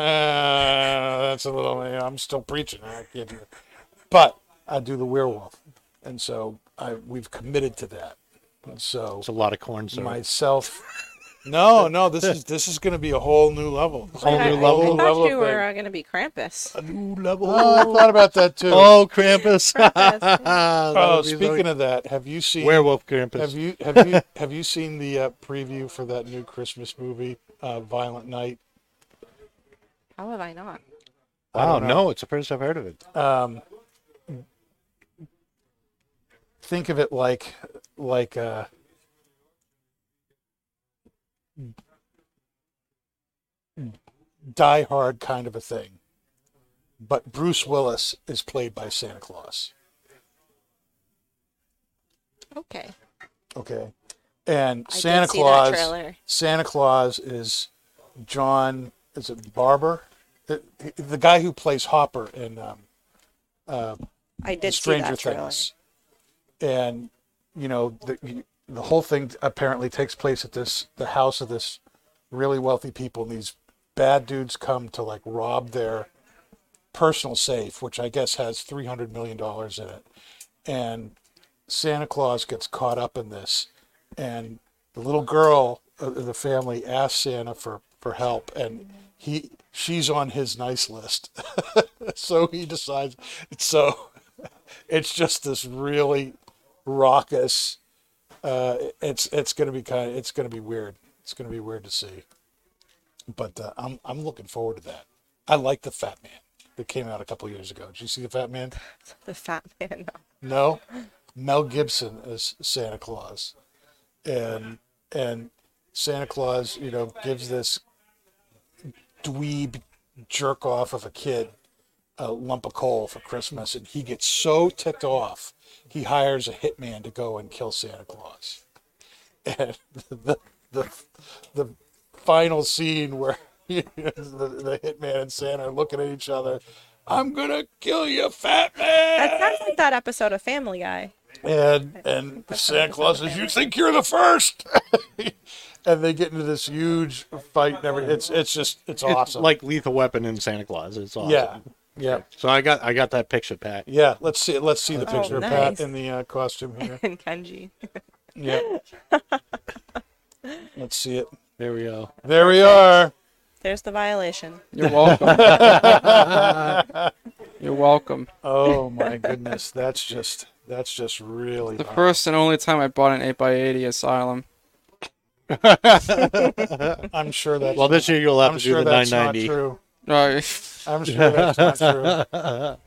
that's a little. I'm still preaching. I can't do. But I do the werewolf, and so I we've committed to that. And so It's a lot of corn syrup. myself. No, no, this is this is going to be a whole new level. Whole I, new I level. thought you of were going to be Krampus. a new level. Oh, I thought about that too. Oh, Krampus! Krampus. Oh, speaking of that, have you seen werewolf Krampus. Have you have you have you seen the uh, preview for that new Christmas movie, uh, Violent Night? How have I not? I Wow, don't no, it's the first I've heard of it. Um, think of it like like uh, Die Hard kind of a thing, but Bruce Willis is played by Santa Claus. Okay. Okay, and I Santa did see that Claus. Santa Claus is John. Is it Barber? The, the guy who plays Hopper in um, uh, I did see Stranger that trailer. Things. And you know the the whole thing apparently takes place at this the house of this really wealthy people, and these bad dudes come to like rob their personal safe, which I guess has three hundred million dollars in it, and Santa Claus gets caught up in this, and the little girl of the family asks Santa for for help, and he she's on his nice list, so he decides. So it's just this really raucous. Uh, it's it's gonna be kind of it's gonna be weird. It's gonna be weird to see, but uh, I'm I'm looking forward to that. I like the Fat Man that came out a couple years ago. Did you see the Fat Man? The Fat Man. No, Mel Gibson as Santa Claus, and and Santa Claus, you know, gives this dweeb jerk off of a kid a lump of coal for Christmas, and he gets so ticked off, he hires a hitman to go and kill Santa Claus. And the the the final scene where the, the hitman and Santa are looking at each other. I'm gonna kill you, fat man. That sounds like that episode of Family Guy. And and Santa Claus says, "You think you're the first? and they get into this huge fight. And everything. It's it's just it's It's awesome. like Lethal Weapon and Santa Claus. It's awesome. yeah, yeah, So I got I got that picture, Pat. yeah. Let's see let's see the Oh, picture of Pat in the uh, costume here. And Kenji. Yeah. let's see it. There we go. There we are. There's the violation. You're welcome. You're welcome. Oh my goodness, that's just that's just really. The hot. first and only time I bought an 8x80 Asylum. I'm sure that's. Well, this year you'll have I'm to sure do the that's not 990. true. Uh, I'm sure that's not true.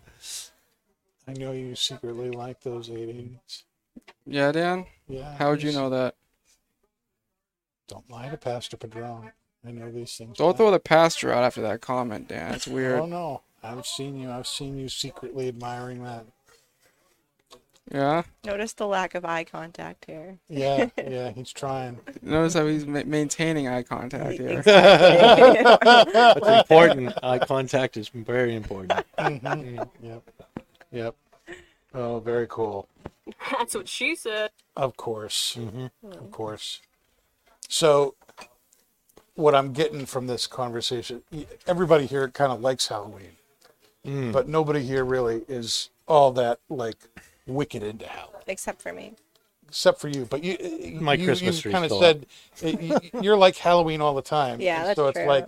I know you secretly like those 80s. yeah, Dan? Yeah. How would you know that? Don't lie to Pastor Padron. I know these things. Don't throw the pastor out after that comment, Dan. It's weird. Oh no, I've seen you. I've seen you secretly admiring that. Yeah? Notice the lack of eye contact here. Yeah, yeah, he's trying. Notice how he's ma- maintaining eye contact here. That's important. Eye contact is very important. Mhm. Yep, yep. Oh, very cool. That's what she said. Of course, Mhm. of course. So, what I'm getting from this conversation, everybody here kind of likes Halloween, Mm. but nobody here really is all that like wicked into Halloween. Except for me. except for you. But you, you My Christmas you kind of said eh, you- you're like Halloween all the time. Yeah, that's so it's true. like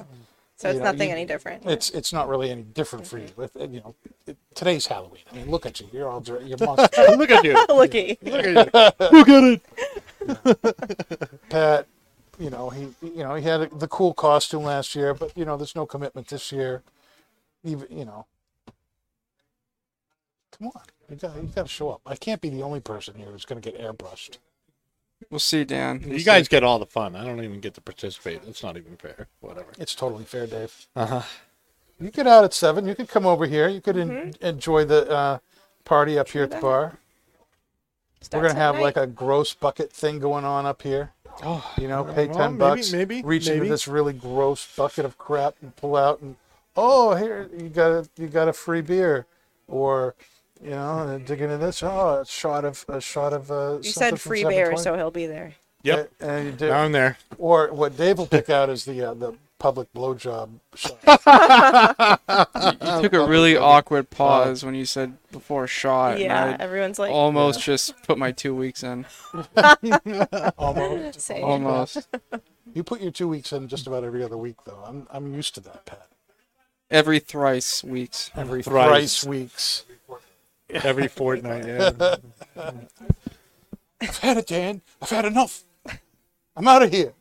So it's know, nothing you- any different. it's it's not really any different for you. With, you know, it, today's Halloween. I mean, look at you. You're all dre- you're monster. Look at you. Looky. Look at you. Look at it. Pat. You know he you know he had a, the cool costume last year, but you know there's no commitment this year. Even you know. Come on, you got you got to show up. I can't be the only person here who's going to get airbrushed. We'll see, Dan. We'll You see. guys get all the fun. I don't even get to participate. That's not even fair. Whatever. It's totally fair, Dave. Uh huh. You get out at seven. You could come over here. You could en- enjoy the uh, party up here at the bar. We're gonna have like a gross bucket thing going on up here. Oh, You know, pay well, ten maybe- bucks. maybe, reach maybe. into this really gross bucket of crap and pull out and oh here you got a you got a free beer, or You know, and dig into this. Oh, a shot of a shot of. Uh, You said free bear, so he'll be there. Yep. And you did, Down there. or what Dave will pick out is the uh, the public blowjob shot. You took a really awkward pause when you said before shot. Yeah, I everyone's like, almost just put my two weeks in. Almost. Same. Almost. You put your two weeks in just about every other week, though. I'm I'm used to that, Pat. Every thrice weeks. Every Thrice. thrice weeks. Every fortnight. Yeah. I've had it, Dan. I've had enough. I'm out of here.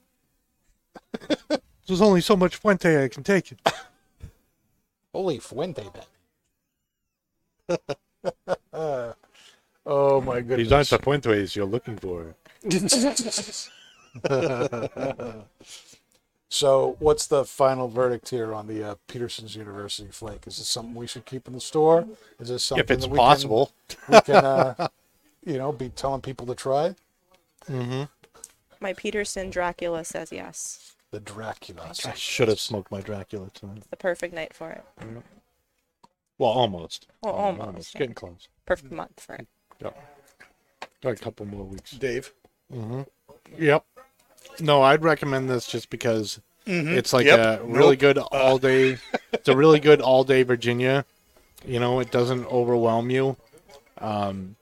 There's only so much Fuente I can take. It. Holy fuente, Ben. oh my goodness. These goodness. aren't the Fuentes you're looking for. So, what's the final verdict here on the uh, Peterson's University flake? Is this something we should keep in the store? Is this something If it's that we possible. Can, we can, uh, you know, be telling people to try Mm-hmm. my Peterson Dracula says yes. the Dracula? I should have smoked my Dracula tonight. The perfect night for it. Well, almost. Well, almost. yeah. Getting close. Perfect month for it. Yep. Got a couple more weeks. Dave. Mm-hmm. Yep. No, I'd recommend this just because it's like Yep. a really Nope. good all day. it's a really good all day Virginia. You know, it doesn't overwhelm you. Um,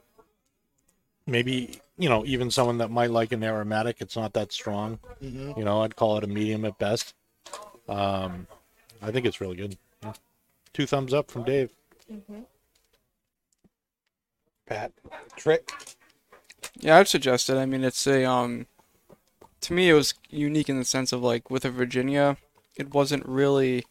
maybe you know even someone that might like an aromatic, it's not that strong. You know, I'd call it a medium at best. Um, I think it's really good. Yeah. Two thumbs up from Dave. Pat. Trick. Yeah, I'd suggest it. I mean, it's a um, to me it was unique in the sense of like with a Virginia, it wasn't really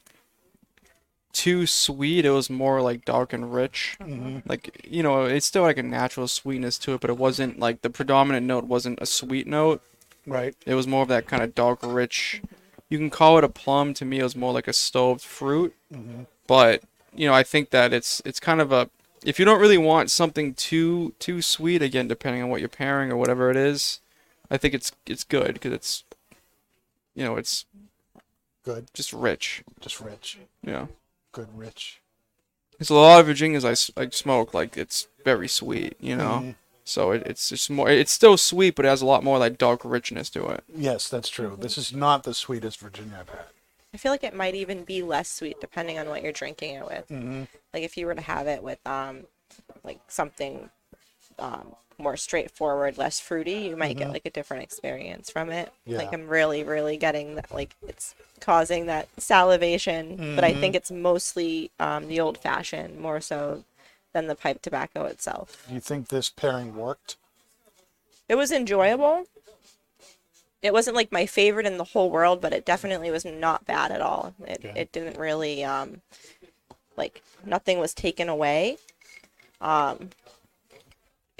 too sweet. It was more like dark and rich. Mm-hmm. Like you know, it's still like a natural sweetness to it, but it wasn't like the predominant note wasn't a sweet note. Right. It was more of that kind of dark, rich. You can call it a plum. To me, it was more like a stoved fruit. Mm-hmm. But you know, I think that it's it's kind of a if you don't really want something too too sweet, again, depending on what you're pairing or whatever it is, I think it's it's good because it's you know it's Good. just rich. Just rich. Yeah, Good rich. because a lot of Virginias I, s- I smoke like it's very sweet. You know. So it, it's just more. It's still sweet, but it has a lot more like dark richness to it. Yes, that's true. This is not the sweetest Virginia I've had. I feel like it might even be less sweet depending on what you're drinking it with. Mm-hmm. Like if you were to have it with um, like something um, more straightforward, less fruity, you might get like a different experience from it. Like Mm-hmm. I'm really, really getting that. Like it's causing that salivation, but I Mm-hmm. think it's mostly um, the old fashioned more so than the pipe tobacco itself. Do you think this pairing worked? It was enjoyable. It wasn't like my favorite in the whole world, but it definitely was not bad at all. It Okay. it didn't really um like nothing was taken away. Um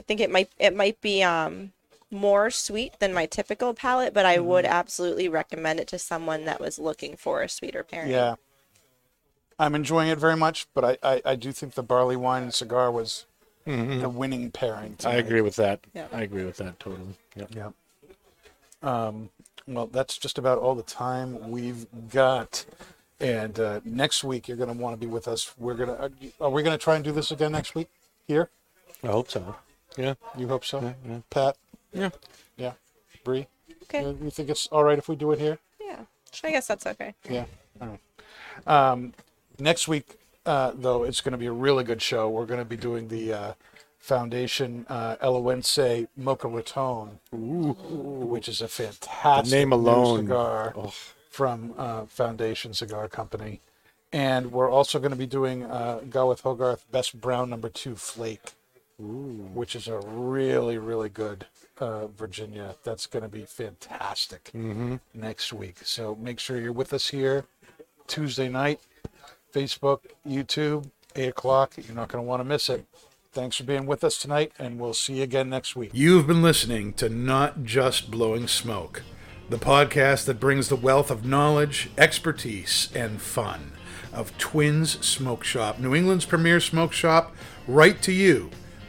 think it might it might be um more sweet than my typical palate, but I would absolutely recommend it to someone that was looking for a sweeter pairing. Yeah. I'm enjoying it very much, but I, I, I do think the barley wine and cigar was the winning pairing. I tonight. agree with that. Yeah. I agree with that totally. Yep. Yeah. Um, well, that's just about all the time we've got. And uh, next week, you're going to want to be with us. We're going to. Are we going to try and do this again next week? Here? I hope so. Yeah. You hope so? Yeah, yeah. Pat? Yeah. Yeah. Bree? Okay. You, you think it's all right if we do it here? Yeah. I guess that's okay. Yeah. All right. Um, next week, uh, though, it's going to be a really good show. We're going to be doing the uh, Foundation uh, Eloense Macho Raton, which is a fantastic The name alone. cigar from uh, Foundation Cigar Company. And we're also going to be doing uh, Gawith Hoggarth Best Brown Number Two Flake, which is a really, really good uh, Virginia. That's going to be fantastic next week. So make sure you're with us here Tuesday night, Facebook, YouTube, 8 o'clock. You're not going to want to miss it. Thanks for being with us tonight, and we'll see you again next week. You've been listening to Not Just Blowing Smoke, the podcast that brings the wealth of knowledge, expertise, and fun of Twins Smoke Shop, New England's premier smoke shop, right to you,